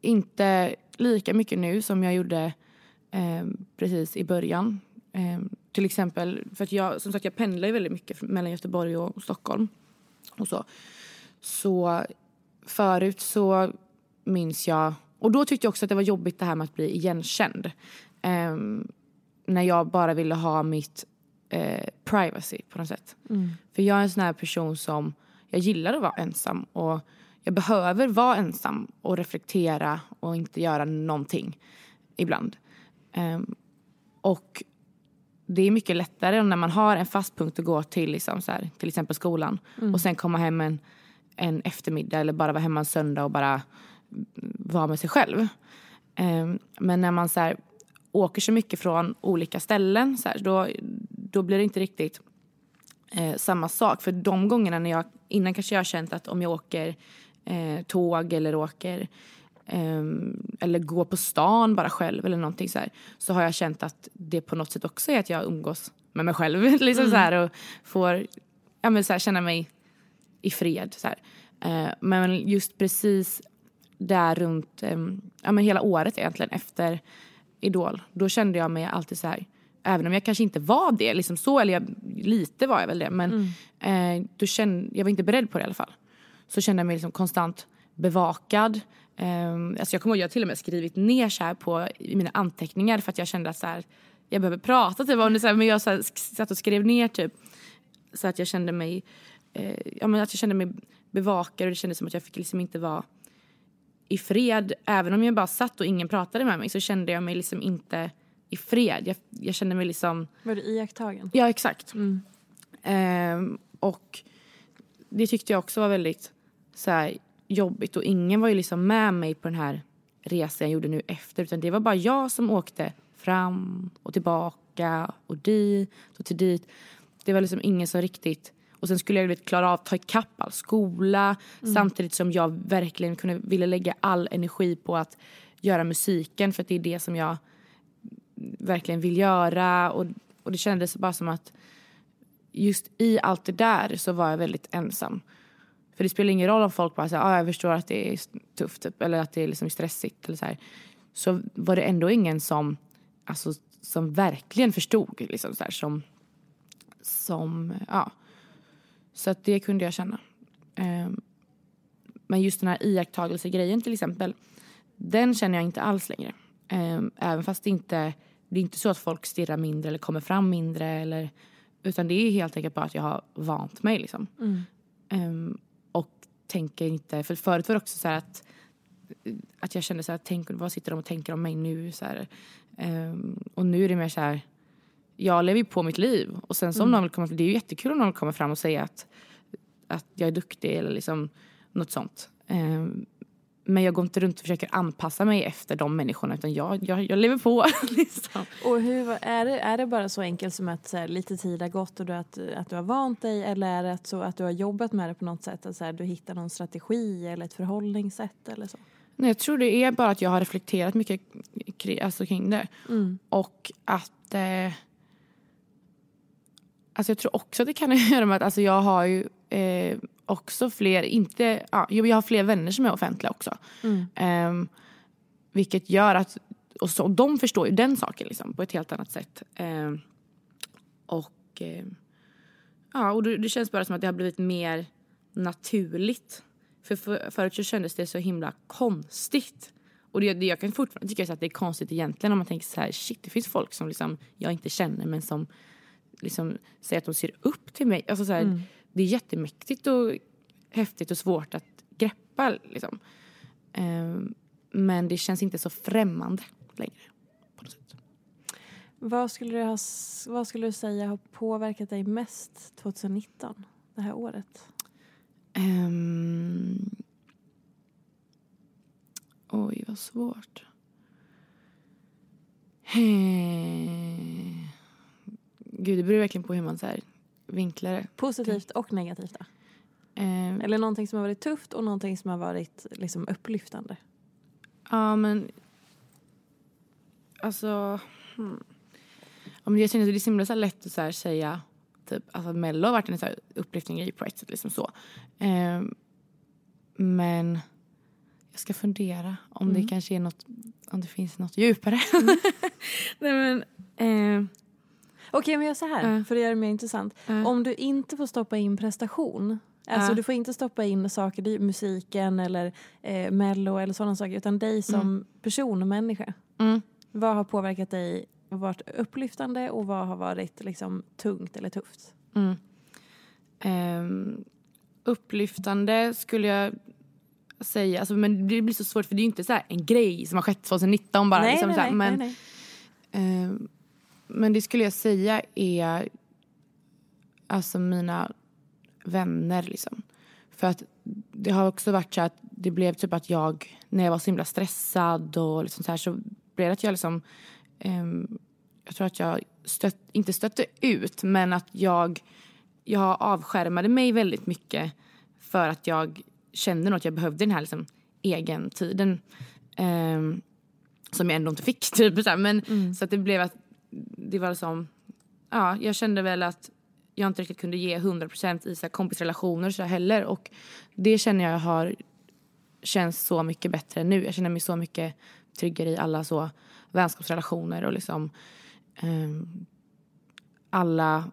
Inte lika mycket nu som jag gjorde eh, precis i början. Eh, till exempel, för att jag, som sagt, jag pendlar ju väldigt mycket mellan Göteborg och Stockholm. Och så. så förut så minns jag, och då tyckte jag också att det var jobbigt det här med att bli igenkänd. Eh, när jag bara ville ha mitt eh, privacy på något sätt.
Mm.
För jag är en sån här person som, jag gillar att vara ensam och jag behöver vara ensam och reflektera och inte göra någonting ibland. Um, och det är mycket lättare när man har en fast punkt att gå till, liksom så här, till exempel skolan.
Mm.
Och sen komma hem en, en eftermiddag eller bara vara hemma en söndag och bara vara med sig själv. Um, men när man så här, åker så mycket från olika ställen så här, då, då blir det inte riktigt eh, samma sak. För de gångerna när jag, innan kanske jag har känt att om jag åker eh, tåg eller åker eh, eller går på stan bara själv eller någonting så här, så har jag känt att det på något sätt också är att jag umgås med mig själv liksom
Mm.
så här, och får ja, men så här, känna mig i fred. Så. Eh, men just precis där runt eh, ja, men hela året egentligen efter Idol, då kände jag mig alltid så här Även om jag kanske inte var det, liksom så, eller jag, lite var jag väl det. Men eh, då kände, jag var inte beredd på det i alla fall. Så kände jag mig liksom konstant bevakad. Eh, alltså jag kommer ihåg, jag till och med skrivit ner så här på i mina anteckningar för att jag kände att så här, jag behöver prata typ om det. Så här, men jag så här, satt och skrev ner typ så att jag kände mig, eh, ja, men att jag kände mig bevakad och det kändes som att jag fick liksom inte vara i fred. Även om jag bara satt och ingen pratade med mig så kände jag mig liksom inte i fred. Jag, jag kände mig liksom...
Var du iakttagen?
Ja, exakt.
Mm.
Ehm, och det tyckte jag också var väldigt så här, jobbigt och ingen var ju liksom med mig på den här resan jag gjorde nu efter utan det var bara jag som åkte fram och tillbaka och dit och till dit. Det var liksom ingen som riktigt och sen skulle jag vet, klara av att ta ikapp all skola
Mm.
samtidigt som jag verkligen kunde, ville lägga all energi på att göra musiken för det är det som jag verkligen vill göra och, och det kändes bara som att just i allt det där så var jag väldigt ensam. För det spelar ingen roll om folk bara säger ah, jag förstår att det är tufft typ, eller att det är liksom stressigt eller så här. Så var det ändå ingen som, alltså, som verkligen förstod liksom så här, som, som, ja. Så att det kunde jag känna. Ehm, men just den här iakttagelsegrejen till exempel, den känner jag inte alls längre. Ehm, även fast det inte, det är inte så att folk stirrar mindre eller kommer fram mindre eller utan det är helt enkelt bara att jag har vant mig liksom.
Mm.
Ehm, och tänker inte, för förut var det också så att, att jag kände så här, tänk, vad sitter de och tänker om mig nu? Så Ehm, och nu är det mer så här, jag lever ju på mitt liv. Och sen så om
Mm.
någon vill komma, det är ju jättekul om någon kommer fram och säger att, att jag är duktig eller liksom något sånt. Ehm, men jag går inte runt och försöker anpassa mig efter de människorna utan jag, jag, jag lever på. Liksom.
Och hur, är, det, är det bara så enkelt som att här, lite tid har gått och du, att, att du har vant dig eller är det så att du har jobbat med det på något sätt? Att så här, du hittar någon strategi eller ett förhållningssätt eller så?
Nej, jag tror det är bara att jag har reflekterat mycket kring, alltså kring det.
Mm.
Och att... Eh, alltså jag tror också att det kan göra med att alltså jag har ju eh, också fler, inte, ja, jag har fler vänner som är offentliga också.
Mm.
Eh, vilket gör att, och, så, och de förstår ju den saken liksom, på ett helt annat sätt. Eh, och eh, ja, och det, det känns bara som att det har blivit mer naturligt. För, för förut så kändes det så himla konstigt. Och det, det, jag kan fortfarande tycka att det är konstigt egentligen om man tänker så här, shit det finns folk som liksom jag inte känner men som liksom säger att de ser upp till mig. Alltså så här,
Mm.
Det är jättemäktigt och häftigt och svårt att greppa. Liksom. Ehm, men det känns inte så främmande längre.
Vad skulle, du ha, vad skulle du säga har påverkat dig mest 2019, det här året?
Ehm, oj, vad svårt. Eh, Gud, det beror verkligen på hur man så här vinklar det.
Positivt och negativt då?
Ehm,
Eller någonting som har varit tufft och någonting som har varit liksom upplyftande?
Ja, men... Alltså... Hmm. Ja, men jag känner att det är så himla så lätt att så säga... Typ, alltså Mello har varit en så här upplyftande grej på ett sätt. Liksom så. Ehm, men jag ska fundera om
Mm.
det kanske är något... Om det finns något djupare. Nej, men... ehm,
Okej, men jag så här, för att göra det mer intressant. Om du inte får stoppa in prestation, alltså du får inte stoppa in saker, i musiken eller eh, mello eller sådana saker, utan dig som
Mm.
person och människa.
Mm.
Vad har påverkat dig och varit upplyftande och vad har varit liksom tungt eller tufft?
Mm. Ehm, upplyftande skulle jag säga. Alltså, men det blir så svårt för det är ju inte så här en grej som har skett 2019 bara.
nej,
liksom,
nej, nej,
men,
nej, nej.
ehm, men det skulle jag säga är alltså mina vänner. Liksom. För att det har också varit så att det blev typ att jag, när jag var så himla stressad och liksom så här så blev det att jag liksom ehm, jag tror att jag stött, inte stötte ut men att jag, jag avskärmade mig väldigt mycket för att jag kände nog att jag behövde den här liksom, egen tiden ehm, som jag ändå inte fick. Typ, så här. Men, Så att det blev att det var som, ja, jag kände väl att jag inte riktigt kunde ge 100% i så kompisrelationer så heller och det känner jag har känns så mycket bättre nu. Jag känner mig så mycket tryggare i alla så vänskapsrelationer och liksom ehm, alla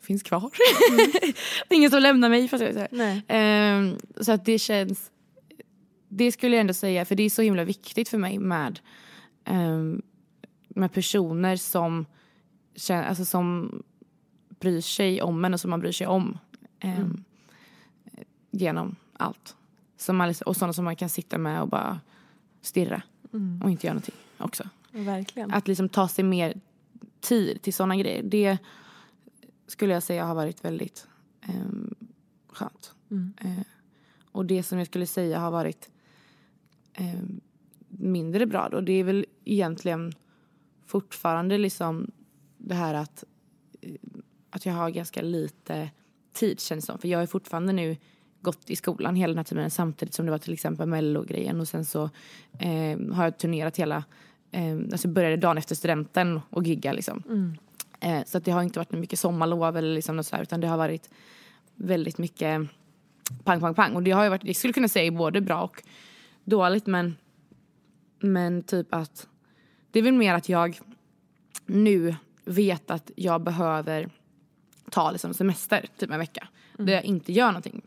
finns kvar. Är Ingen som lämnar mig. Fast jag. Ehm, så att det känns... Det skulle jag ändå säga, för det är så himla viktigt för mig med, ehm, med personer som, alltså som bryr sig om en och som man bryr sig om. ehm, Genom allt. Som man, liksom- och sådana som man kan sitta med och bara stirra
Mm.
och inte göra någonting också.
Verkligen.
Att liksom ta sig mer tid till sådana grejer. Det skulle jag säga har varit väldigt um, skönt.
Mm.
Eh, och det som jag skulle säga har varit eh, mindre bra då, det är väl egentligen fortfarande liksom det här att, eh, att jag har ganska lite tid känns som. För jag har fortfarande nu gått i skolan hela den här tiden samtidigt som det var till exempel mellogrejen och sen så eh, har jag turnerat hela, eh, alltså började dagen efter studenten och gigga liksom.
Mm.
Eh, så att det har inte varit mycket sommarlov eller liksom något sådär, utan det har varit väldigt mycket pang, pang, pang. Och det har ju varit, jag skulle kunna säga både bra och dåligt men, men typ att det är väl mer att jag nu vet att jag behöver ta liksom semester typ en vecka. Där jag inte gör någonting.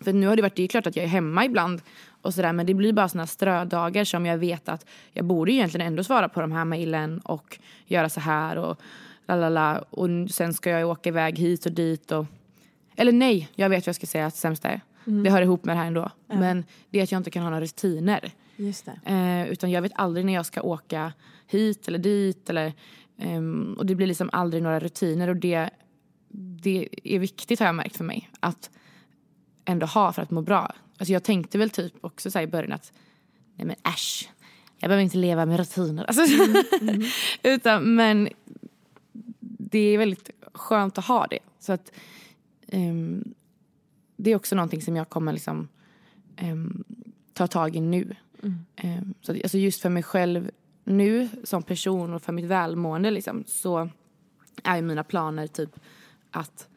För nu har det varit, det är klart att jag är hemma ibland och sådär men det blir bara såna strödagar som jag vet att jag borde egentligen ändå svara på de här mejlen och göra så här och lalala och sen ska jag åka iväg hit och dit och eller nej, jag vet vad jag ska säga att det sämsta är.
Mm.
Det hör ihop med det här ändå.
Ja.
Men det är att jag inte kan ha några rutiner. Eh, utan jag vet aldrig när jag ska åka hit eller dit. Eller, ehm, och det blir liksom aldrig några rutiner. Och det, det är viktigt har jag märkt för mig. Att ändå ha för att må bra. alltså jag tänkte väl typ också så i början att nej men äsch, jag behöver inte leva med rutiner. Alltså, mm. Utan, men det är väldigt skönt att ha det. Så att um, det är också någonting som jag kommer liksom um, ta tag i nu. Mm. Um, så alltså just för mig själv nu som person och för mitt välmående liksom, så är mina planer typ att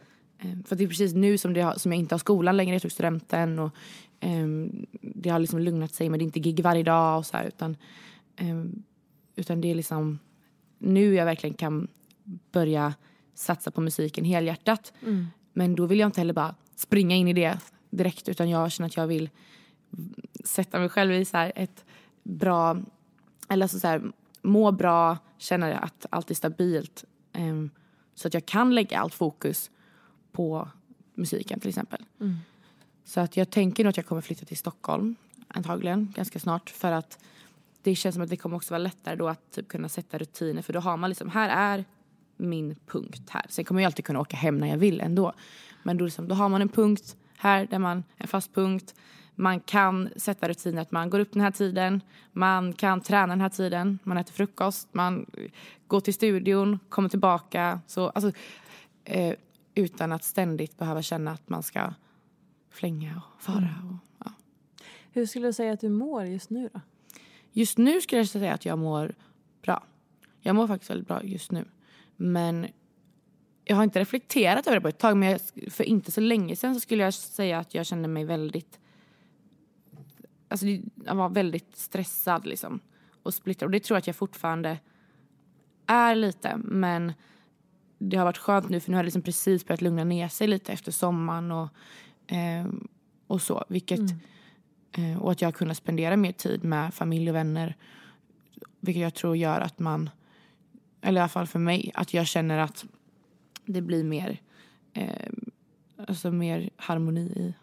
för det är precis nu som, har, som jag inte har skolan längre, jag tog studenten och um, det har liksom lugnat sig men det är inte gig varje dag och så här, utan, um, utan det är liksom nu jag verkligen kan börja satsa på musiken helhjärtat. Mm. Men då vill jag inte heller bara springa in i det direkt utan jag känner att jag vill sätta mig själv i så ett bra, eller alltså så här, må bra, känna att allt är stabilt. Um, så att jag kan lägga allt fokus på musiken till exempel. Mm. Så att jag tänker nog att jag kommer flytta till Stockholm antagligen ganska snart för att det känns som att det kommer också vara lättare då att typ kunna sätta rutiner för då har man liksom, här är min punkt här. Sen kommer jag alltid kunna åka hem när jag vill ändå. Men då, liksom, då har man en punkt här, där man, en fast punkt. Man kan sätta rutiner att man går upp den här tiden, man kan träna den här tiden, man äter frukost, man går till studion, kommer tillbaka. Så, alltså, eh, utan att ständigt behöva känna att man ska flänga och fara. Mm. Och, ja.
Hur skulle du säga att du mår just nu då?
Just nu skulle jag säga att jag mår bra. Jag mår faktiskt väldigt bra just nu. Men jag har inte reflekterat över det på ett tag men jag, för inte så länge så skulle jag säga att jag kände mig väldigt Alltså jag var väldigt stressad liksom och splittrad och det tror jag att jag fortfarande är lite men det har varit skönt nu för nu har det liksom precis börjat lugna ner sig lite efter sommaren och, eh, och så. Vilket, mm. eh, och att jag har kunnat spendera mer tid med familj och vänner. Vilket jag tror gör att man, eller i alla fall för mig, att jag känner att det blir mer, eh, alltså mer harmoni i,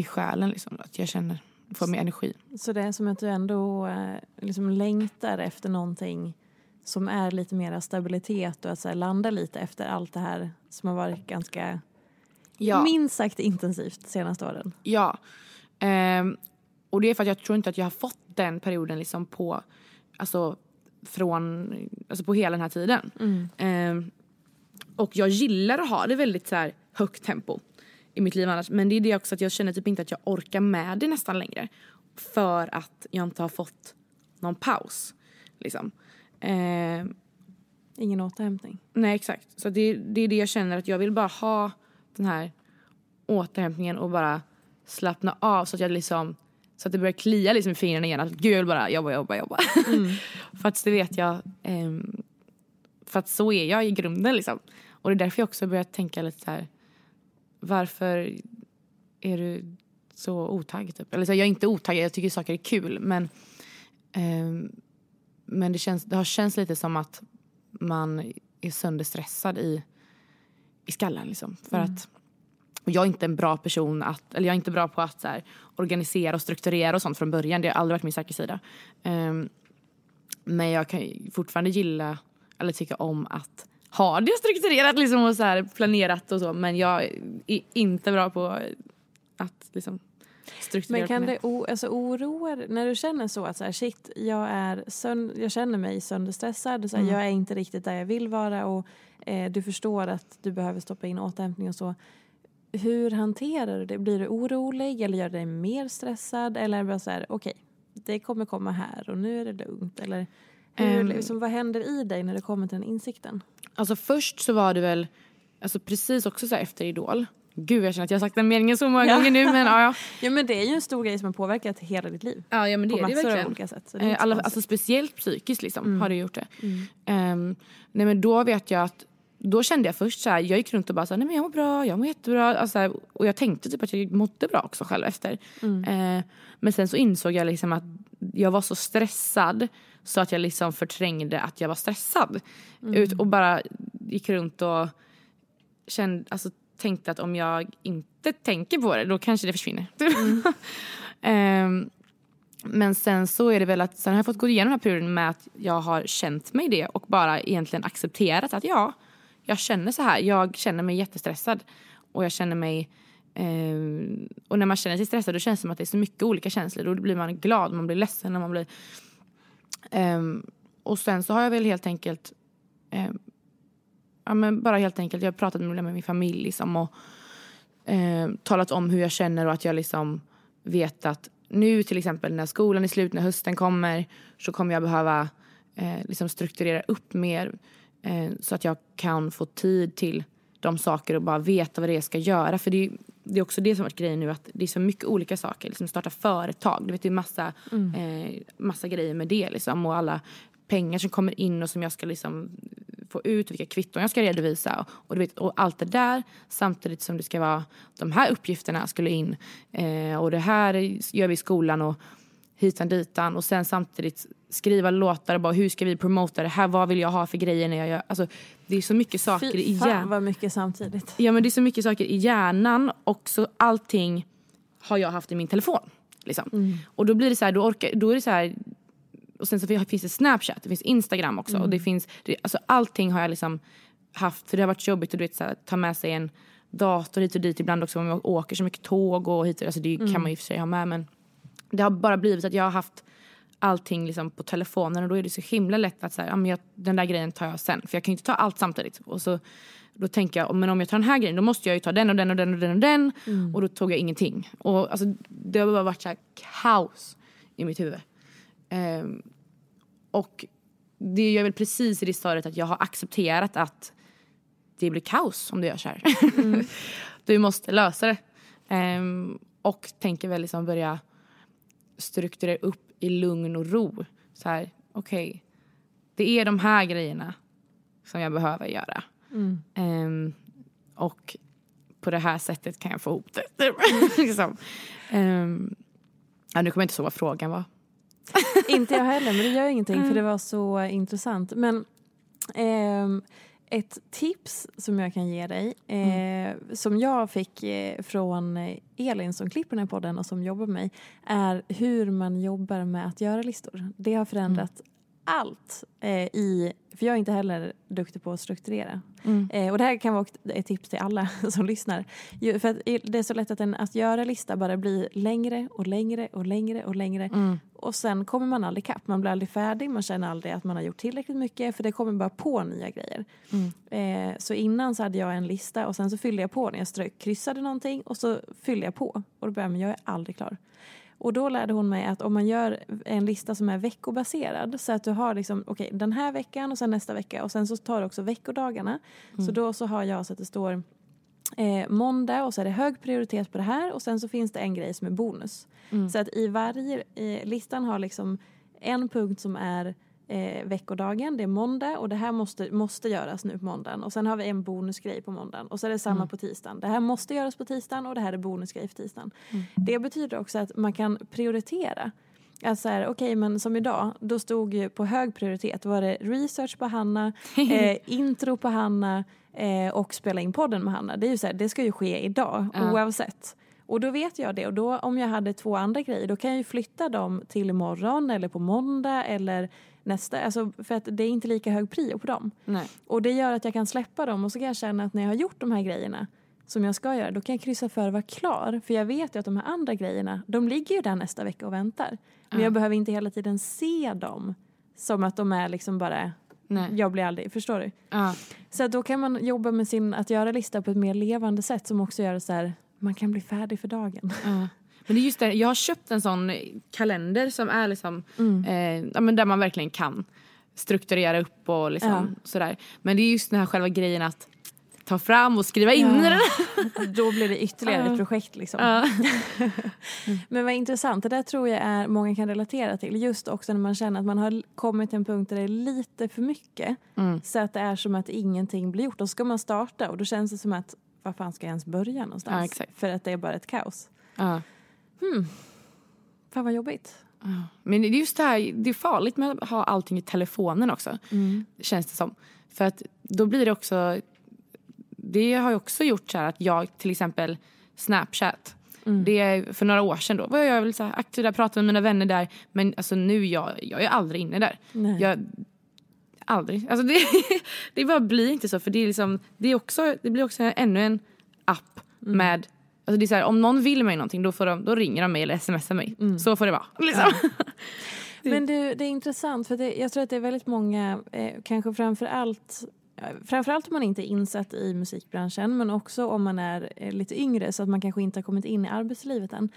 i själen. Liksom. Att jag känner, får mer energi.
Så det är som att du ändå eh, liksom längtar efter någonting som är lite mer stabilitet och att så landa lite efter allt det här som har varit ganska ja. minst sagt intensivt de senaste åren.
Ja. Um, och det är för att jag tror inte att jag har fått den perioden liksom på, alltså från, alltså på hela den här tiden. Mm. Um, och jag gillar att ha det väldigt så här, högt tempo i mitt liv annars. Men det är det också att jag känner typ inte att jag orkar med det nästan längre. För att jag inte har fått någon paus. Liksom.
Eh, Ingen återhämtning?
Nej, exakt. Så det, det är det jag känner, att jag vill bara ha den här återhämtningen och bara slappna av så att jag liksom så att det börjar klia liksom i fingrarna igen. Att gud jag vill bara jobba, jobba, jobba. Mm. för att det vet jag. Eh, för att så är jag i grunden liksom. Och det är därför jag också börjar tänka lite så här. Varför är du så otaggad? Typ? Eller så, jag är inte otaggad, jag tycker saker är kul. Men eh, men det, känns, det har känts lite som att man är sönderstressad i, i skallen. Liksom. För mm. att, och jag är inte en bra person att, eller jag är inte bra på att så här, organisera och strukturera och sånt från början. Det har aldrig varit min starka sida. Um, men jag kan fortfarande gilla, eller tycka om att ha det strukturerat liksom, och så här, planerat och så. Men jag är inte bra på att liksom,
men kan det alltså, oroa när du känner så att så här, shit, jag, är sönd jag känner mig sönderstressad, så här, mm. jag är inte riktigt där jag vill vara och eh, du förstår att du behöver stoppa in återhämtning och så. Hur hanterar du det? Blir du orolig eller gör det dig mer stressad eller bara så här, okej, okay, det kommer komma här och nu är det lugnt eller hur, um, liksom, vad händer i dig när det kommer till den insikten?
Alltså först så var det väl, alltså precis också så efter Idol Gud jag känner att jag har sagt den meningen så många ja. gånger nu men ja, ja.
ja men det är ju en stor grej som har påverkat hela ditt liv.
Ja, ja men det är det verkligen. Olika sätt, eh, Alla, alltså speciellt psykiskt liksom mm. har det gjort det. Mm. Um, nej men då vet jag att då kände jag först så här, jag gick runt och bara så här, nej men jag mår bra, jag mår jättebra. Alltså, och jag tänkte typ att jag mådde bra också själv efter. Mm. Uh, men sen så insåg jag liksom att jag var så stressad så att jag liksom förträngde att jag var stressad. Mm. Ut, och bara gick runt och kände, alltså tänkte att om jag inte tänker på det då kanske det försvinner. Mm. um, men sen så är det väl att sen har jag fått gå igenom den här perioden med att jag har känt mig det och bara egentligen accepterat att ja, jag känner så här. Jag känner mig jättestressad och jag känner mig Eh, och när man känner sig stressad då känns det som att det är så mycket olika känslor. Då blir man glad, man blir ledsen, man blir... Um, och sen så har jag väl helt enkelt... um, ja, men bara helt enkelt, jag har pratat med, min familj liksom, och um, talat om hur jag känner och att jag liksom vet att nu till exempel när skolan är slut, när hösten kommer så kommer jag behöva eh, liksom strukturera upp mer eh, så att jag kan få tid till de saker och bara veta vad det är jag ska göra. För det är, det är också det som har varit grejen nu att det är så mycket olika saker. Liksom starta företag, du vet det är massa, mm. eh, massa grejer med det liksom och alla pengar som kommer in och som jag ska liksom få ut, vilka kvitton jag ska redovisa och, du vet, och allt det där samtidigt som det ska vara de här uppgifterna skulle in eh, och det här gör vi i skolan och hitan ditan och sen samtidigt skriva låtar och bara hur ska vi promota det här, vad vill jag ha för grejer när jag gör, alltså det är så mycket saker Fy i hjärnan.
vad mycket samtidigt.
Ja men det är så mycket saker i hjärnan och så allting har jag haft i min telefon. Liksom. Mm. Och då blir det så här, då, orkar, då är det så här och sen så finns det Snapchat, det finns Instagram också. Mm. Och det mm. finns, det, alltså allting har jag liksom haft, för det har varit jobbigt att du vet, så här, ta med sig en dator hit och dit ibland också om jag åker så mycket tåg och hit och alltså det mm. kan man ju för sig ha med men det har bara blivit att jag har haft allting liksom på telefonen och då är det så himla lätt att så här, ja, men jag, den där grejen tar jag sen för jag kan inte ta allt samtidigt. Och så, då tänker jag, men om jag tar den här grejen då måste jag ju ta den och den och den och den och den mm. och då tog jag ingenting. Och alltså, det har bara varit så kaos i mitt huvud. Um, och det är väl precis i det stadiet att jag har accepterat att det blir kaos om du gör så här. Mm. du måste lösa det. Um, och tänker väl liksom börja strukturera upp i lugn och ro. Så här, okej, okay, det är de här grejerna som jag behöver göra. Mm. Um, och på det här sättet kan jag få ihop det. liksom. um, ja, nu kommer jag inte så vad frågan var.
inte jag heller, men det gör ingenting mm. för det var så intressant. Men eh, ett tips som jag kan ge dig, eh, mm. som jag fick eh, från Elin som klipper den här podden och som jobbar med mig, är hur man jobbar med att göra listor. Det har förändrat mm. Allt eh, i, för jag är inte heller duktig på att strukturera. Mm. Eh, och det här kan vara ett tips till alla som lyssnar. För att det är så lätt att en att göra lista bara blir längre och längre och längre och längre. Mm. Och sen kommer man aldrig kapp. Man blir aldrig färdig, man känner aldrig att man har gjort tillräckligt mycket för det kommer bara på nya grejer. Mm. Eh, så innan så hade jag en lista och sen så fyllde jag på när jag strök, kryssade någonting och så fyllde jag på. Och då började jag, jag är aldrig klar. Och då lärde hon mig att om man gör en lista som är veckobaserad så att du har liksom, okej okay, den här veckan och sen nästa vecka och sen så tar du också veckodagarna. Mm. Så då så har jag så att det står eh, måndag och så är det hög prioritet på det här och sen så finns det en grej som är bonus. Mm. Så att i varje, eh, listan har liksom en punkt som är eh, veckodagen, det är måndag och det här måste, måste göras nu på måndagen. Och sen har vi en bonusgrej på måndagen och så är det samma mm. på tisdagen. Det här måste göras på tisdagen och det här är bonusgrej för tisdagen. Mm. Det betyder också att man kan prioritera. Alltså okej okay, men som idag, då stod ju på hög prioritet, var det research på Hanna, eh, intro på Hanna eh, och spela in podden med Hanna. Det, är ju så här, det ska ju ske idag uh. oavsett. Och då vet jag det och då om jag hade två andra grejer då kan jag ju flytta dem till imorgon eller på måndag eller nästa. Alltså för att det är inte lika hög prio på dem. Nej. Och det gör att jag kan släppa dem och så kan jag känna att när jag har gjort de här grejerna som jag ska göra, då kan jag kryssa för att vara klar. För jag vet ju att de här andra grejerna, de ligger ju där nästa vecka och väntar. Men jag behöver inte hela tiden se dem som att de är liksom bara Nej. Jag blir aldrig, förstår du? Ja. Så då kan man jobba med sin att göra-lista på ett mer levande sätt som också gör det så här, man kan bli färdig för dagen. Ja.
Men det är just det, jag har köpt en sån kalender som är liksom, mm. eh, ja, men där man verkligen kan strukturera upp och liksom ja. sådär. Men det är just den här själva grejen att ta fram och skriva in ja.
den. Då blir det ytterligare ett projekt liksom. Ja. Men vad intressant, det där tror jag är många kan relatera till. Just också när man känner att man har kommit till en punkt där det är lite för mycket. Mm. Så att det är som att ingenting blir gjort. Och så ska man starta och då känns det som att var fan ska jag ens börja någonstans? För att det är bara ett kaos. Ja. Hmm. Fan vad jobbigt.
Men det är just det här, det är farligt med att ha allting i telefonen också. Mm. Känns det som. För att då blir det också, det har ju också gjort så att jag till exempel Snapchat. Mm. Det är för några år sedan då var jag väl så här aktiv där, pratade med mina vänner där. Men alltså nu, jag, jag är aldrig inne där. Nej. Jag, aldrig. Alltså det, det bara blir inte så för det är liksom, det är också, det blir också ännu en app mm. med Alltså det är så här, om någon vill mig någonting då, får de, då ringer de mig eller smsar mig. Så får det vara. Liksom.
Men du, det är intressant för det, jag tror att det är väldigt många, eh, kanske framför allt Framförallt om man inte är insatt i musikbranschen men också om man är eh, lite yngre så att man kanske inte har kommit in i arbetslivet än.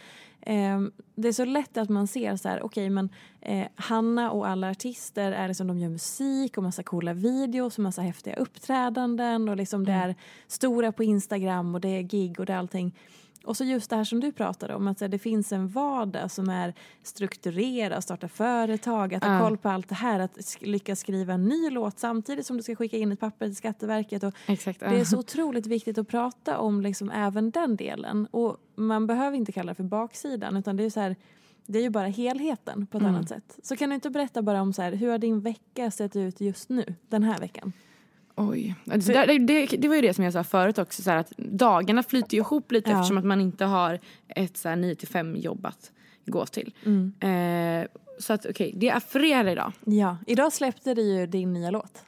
Eh, det är så lätt att man ser så här, okej okay, men eh, Hanna och alla artister är liksom, de gör musik och massa coola videos och massa häftiga uppträdanden och liksom mm. det är stora på Instagram och det är gig och det är allting. Och så just det här som du pratade om, att det finns en vardag som är strukturerad, starta företag, att ha uh. koll på allt det här, att lyckas skriva en ny låt samtidigt som du ska skicka in ett papper till Skatteverket. Och
Exakt, uh.
Det är så otroligt viktigt att prata om liksom även den delen. Och man behöver inte kalla det för baksidan, utan det är så här det är ju bara helheten på ett mm. annat sätt. Så kan du inte berätta bara om så här, hur har din vecka sett ut just nu, den här veckan?
Oj. Det, det, det, var ju det som jag sa förut också, så att dagarna flyter ihop lite ja. eftersom att man inte har ett så här 9 till 5 jobb att gå till. Mm. Eh, så att okej, okay, det är fredag idag.
Ja, idag släppte du ju din nya låt.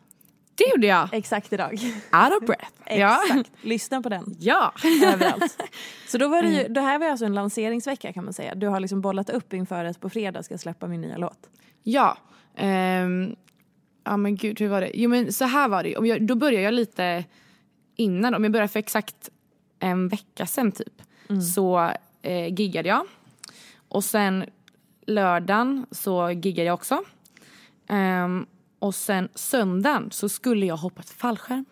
Det gjorde jag.
Exakt idag.
Out of breath.
Exakt. Lyssna på den.
Ja.
Överallt. Så då var det ju, mm. det här var alltså en lanseringsvecka kan man säga. Du har liksom bollat upp inför att på fredag ska släppa min nya låt.
Ja. Um, ja men gud hur var det? Jo men så här var det om jag, Då började jag lite innan, om jag började för exakt en vecka sen typ. Mm. Så eh, giggade jag. Och sen lördagen så giggade jag också. Um, och sen söndagen så skulle jag hoppat fallskärm.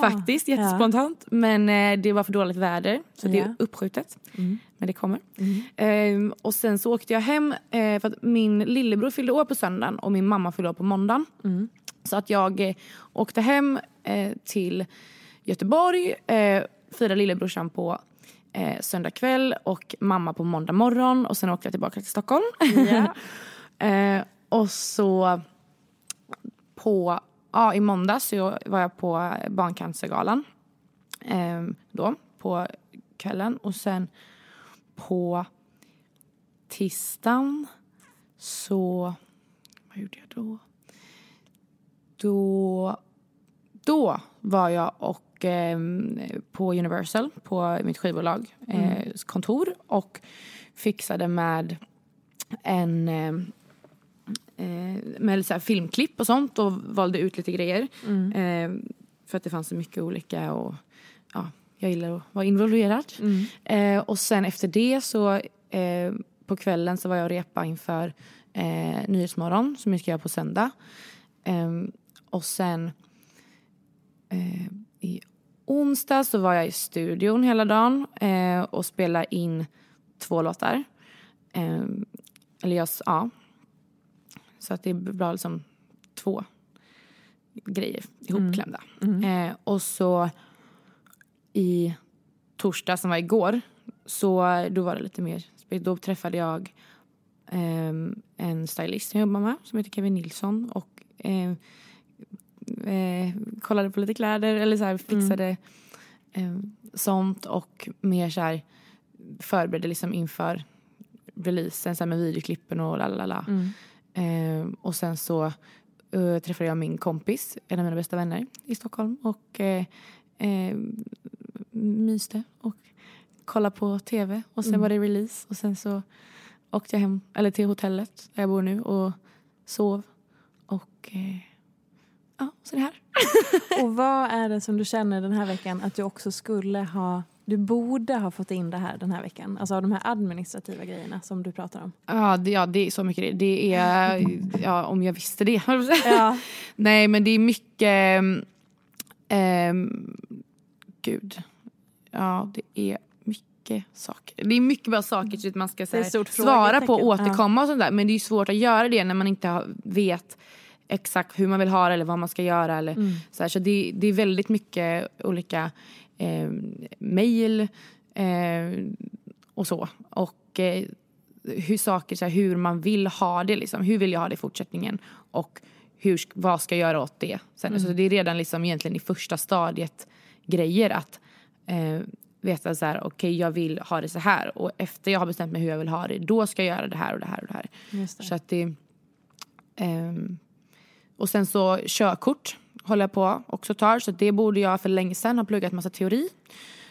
Faktiskt, jättespontant. Ja. Men eh, det var för dåligt väder så det är uppskjutet. Mm. Men det kommer. Mm. Eh, och sen så åkte jag hem eh, för att min lillebror fyllde år på söndagen och min mamma fyllde år på måndagen. Mm. Så att jag eh, åkte hem eh, till Göteborg, eh, firade lillebrorsan på eh, söndag kväll och mamma på måndag morgon och sen åkte jag tillbaka till Stockholm. Yeah. och så på, ja i måndags så var jag på Barncancergalan. Eh, då, på kvällen. Och sen på tisdagen så, vad gjorde jag då? Då, då var jag och eh, på Universal, på mitt skivbolag, eh, mm. kontor och fixade med en eh, eh, med så filmklipp och sånt och valde ut lite grejer. Mm. Eh, för att det fanns så mycket olika och ja, jag gillar att vara involverad. Mm. Eh, och sen efter det så eh, på kvällen så var jag och repa inför eh, Nyhetsmorgon som jag ska göra på söndag. Eh, och sen eh, i onsdag så var jag i studion hela dagen eh, och spelade in två låtar. Eh, eller jag, ja, så att det är bra liksom två grejer ihopklämda. Mm. Mm. Eh, och så i torsdag som var igår så då var det lite mer Då träffade jag eh, en stylist som jag jobbar med som heter Kevin Nilsson och eh, eh, kollade på lite kläder eller så här, fixade mm. sånt och mer så här förberedde liksom inför releasen så här med videoklippen och lalala. Mm. Eh, och sen så uh, träffade jag min kompis, en av mina bästa vänner i Stockholm och eh, eh, myste och kollade på tv och sen mm. var det release och sen så åkte jag hem, eller till hotellet där jag bor nu och sov och eh, ja, så är det här.
och vad är det som du känner den här veckan att du också skulle ha du borde ha fått in det här den här veckan. Alltså de här administrativa grejerna som du pratar om.
Ja, det, ja, det är så mycket det. är, ja, om jag visste det. Ja. Nej, men det är mycket... Ähm, gud. Ja, det är mycket saker. Det är mycket bra saker så att man ska här, svara på återkomma och sånt där. Men det är svårt att göra det när man inte vet exakt hur man vill ha det eller vad man ska göra. Eller, mm. så här, så det, det är väldigt mycket olika eh, mejl eh, och så. Och eh, hur saker, så här, hur man vill ha det. Liksom. Hur vill jag ha det i fortsättningen? Och hur, vad ska jag göra åt det? Sen, mm. så det är redan liksom egentligen i första stadiet grejer att eh, veta så här, okej okay, jag vill ha det så här och efter jag har bestämt mig hur jag vill ha det, då ska jag göra det här och det här och det här. Det. Så att det... Eh, och sen så körkort håller jag på också tar. Så det borde jag för länge sedan ha pluggat massa teori.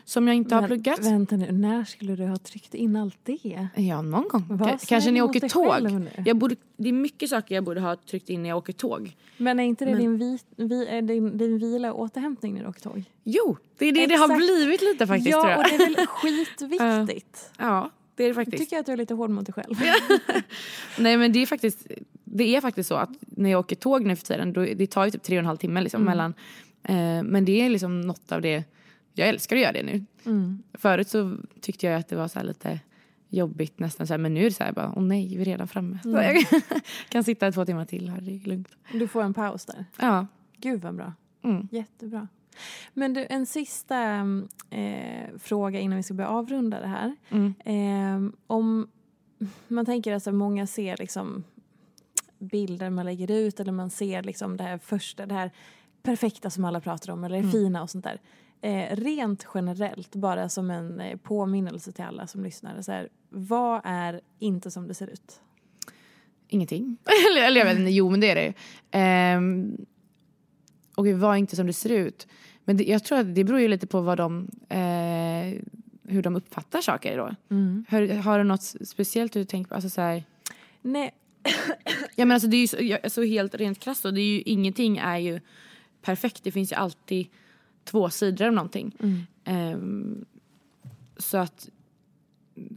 som jag inte har
Men
pluggat.
Vänta nu, när skulle du ha tryckt in allt det?
Ja, någon gång.
Var
Kanske när jag åker tåg. Jag borde, det är mycket saker jag borde ha tryckt in när jag åker tåg.
Men är inte det
Men-
din, vi, vi, din, din vila och återhämtning när du åker tåg?
Jo, det är det det har
Exakt.
blivit lite faktiskt tror
Ja,
jag.
och det är väl skitviktigt.
Ja, det är det
Jag
faktiskt.
tycker att du är lite hård mot dig själv.
Nej men det är faktiskt det är faktiskt så att när jag åker tåg nu för tiden då, det tar ju typ tre och en halv timme liksom
Mm.
mellan. Eh, men det är liksom något av det, jag älskar att göra det nu.
Mm.
Förut så tyckte jag att det var så lite jobbigt nästan så här, men nu är det så här bara åh nej vi är redan framme.
Mm.
jag kan sitta två timmar till här, det är lugnt.
Du får en paus där.
Ja.
Gud vad bra.
Mm.
Jättebra. Men du, en sista eh, fråga innan vi ska börja avrunda det här.
Mm.
Eh, om man tänker att alltså, många ser liksom bilder man lägger ut eller man ser liksom det här första, det här perfekta som alla pratar om eller
Mm.
fina och sånt där. Eh, rent generellt, bara som en eh, påminnelse till alla som lyssnar. Så här, vad är inte som det ser ut?
Ingenting. eller, jag vet inte, jo men det är det. Um, och det var inte som det ser ut. Men det, jag tror att det beror ju lite på vad de, eh, hur de uppfattar saker då.
Mm.
Har, har du något speciellt du tänker på? Alltså så här,
Nej
ja, men alltså det är ju så, ja, alltså helt rent krasst då, det är ju, ingenting är ju perfekt. Det finns ju alltid två sidor av någonting.
Mm.
Um, så att,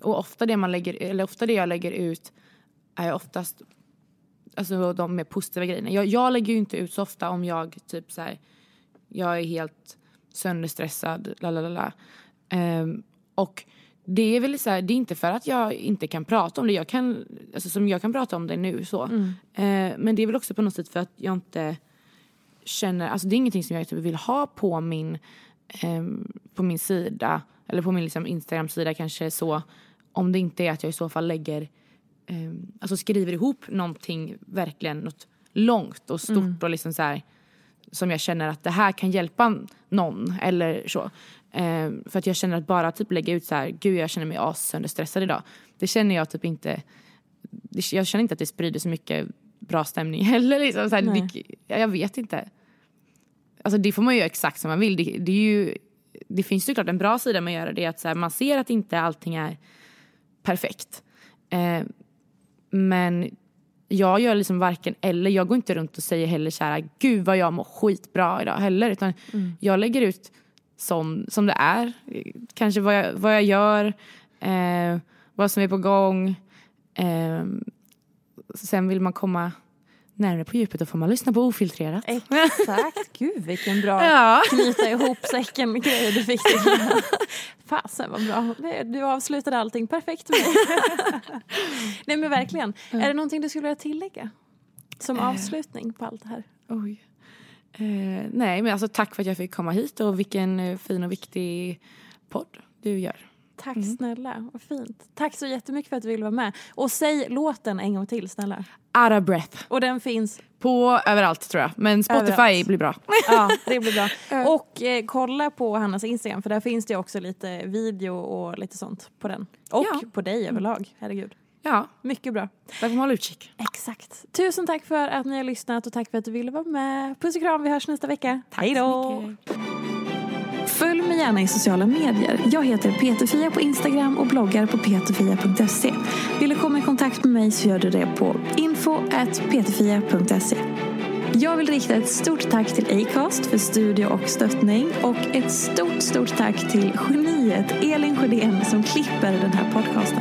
och ofta det, man lägger, eller ofta det jag lägger ut är oftast alltså de mer positiva grejerna. Jag, jag lägger ju inte ut så ofta om jag typ så här, jag är helt sönderstressad, la la la la. Um, och det är väl så här, det är inte för att jag inte kan prata om det. Jag kan, alltså som jag kan prata om det nu så.
Mm.
Eh, men det är väl också på något sätt för att jag inte känner, alltså det är ingenting som jag typ vill ha på min, ehm, på min sida. Eller på min liksom Instagram-sida kanske så. Om det inte är att jag i så fall lägger, ehm, alltså skriver ihop någonting verkligen något långt och stort
Mm.
och liksom så här som jag känner att det här kan hjälpa någon eller så. Eh, för att jag känner att bara typ lägga ut så här, gud jag känner mig assönderstressad idag. Det känner jag typ inte, det, jag känner inte att det sprider så mycket bra stämning heller. Liksom. Så här, det, jag vet inte. Alltså det får man ju göra exakt som man vill. Det, det, är ju, det finns såklart en bra sida med att göra det, att så här, man ser att inte allting är perfekt. Eh, men jag gör liksom varken eller. Jag går inte runt och säger heller så här, gud vad jag mår skitbra idag heller. Utan
Mm.
jag lägger ut som, som det är. Kanske vad jag, vad jag gör, eh, vad som är på gång. Eh, sen vill man komma närmare på djupet, då får man lyssna på ofiltrerat.
Exakt. Gud vilken bra
Ja.
knyta ihop säcken grej du fick till. Fasen vad bra. Du avslutade allting perfekt Nej men verkligen. Är det någonting du skulle vilja tillägga? Som
Eh.
avslutning på allt det här?
Oj. Eh, nej, men alltså tack för att jag fick komma hit och vilken eh, fin och viktig podd du gör.
Tack
Mm.
snälla, vad fint. Tack så jättemycket för att du ville vara med. Och säg låten en gång till snälla.
Out of breath.
Och den finns?
På överallt tror jag. Men Spotify
Överallt.
blir bra.
Ja, det blir bra. Och eh, kolla på Hannas Instagram för där finns det också lite video och lite sånt på den. Och på dig överlag, herregud.
Ja.
Mycket bra.
Där får man hålla utkik.
Exakt. Tusen tack för att ni har lyssnat och tack för att du ville vara med. Puss och kram, vi hörs nästa vecka. Hej då! Följ mig gärna i sociala medier. Jag heter Peterfia på Instagram och bloggar på peterfia.se. Vill du komma i kontakt med mig så gör du det på info.peterfia.se. Jag vill rikta ett stort tack till Acast för studie och stöttning och ett stort, stort tack till geniet Elin Sjödén som klipper den här podcasten.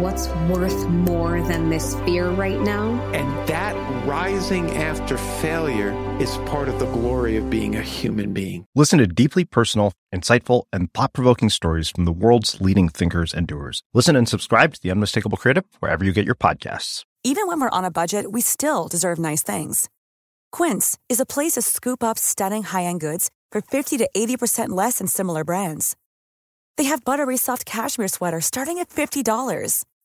What's worth more than this fear right now?
And that rising after failure is part of the glory of being a human being.
Listen to deeply personal, insightful, and thought provoking stories from the world's leading thinkers and doers. Listen and subscribe to The Unmistakable Creative wherever you get your podcasts.
Even when we're on a budget, we still deserve nice things. Quince is a place to scoop up stunning high end goods for 50 to 80% less than similar brands. They have buttery soft cashmere sweaters starting at $50,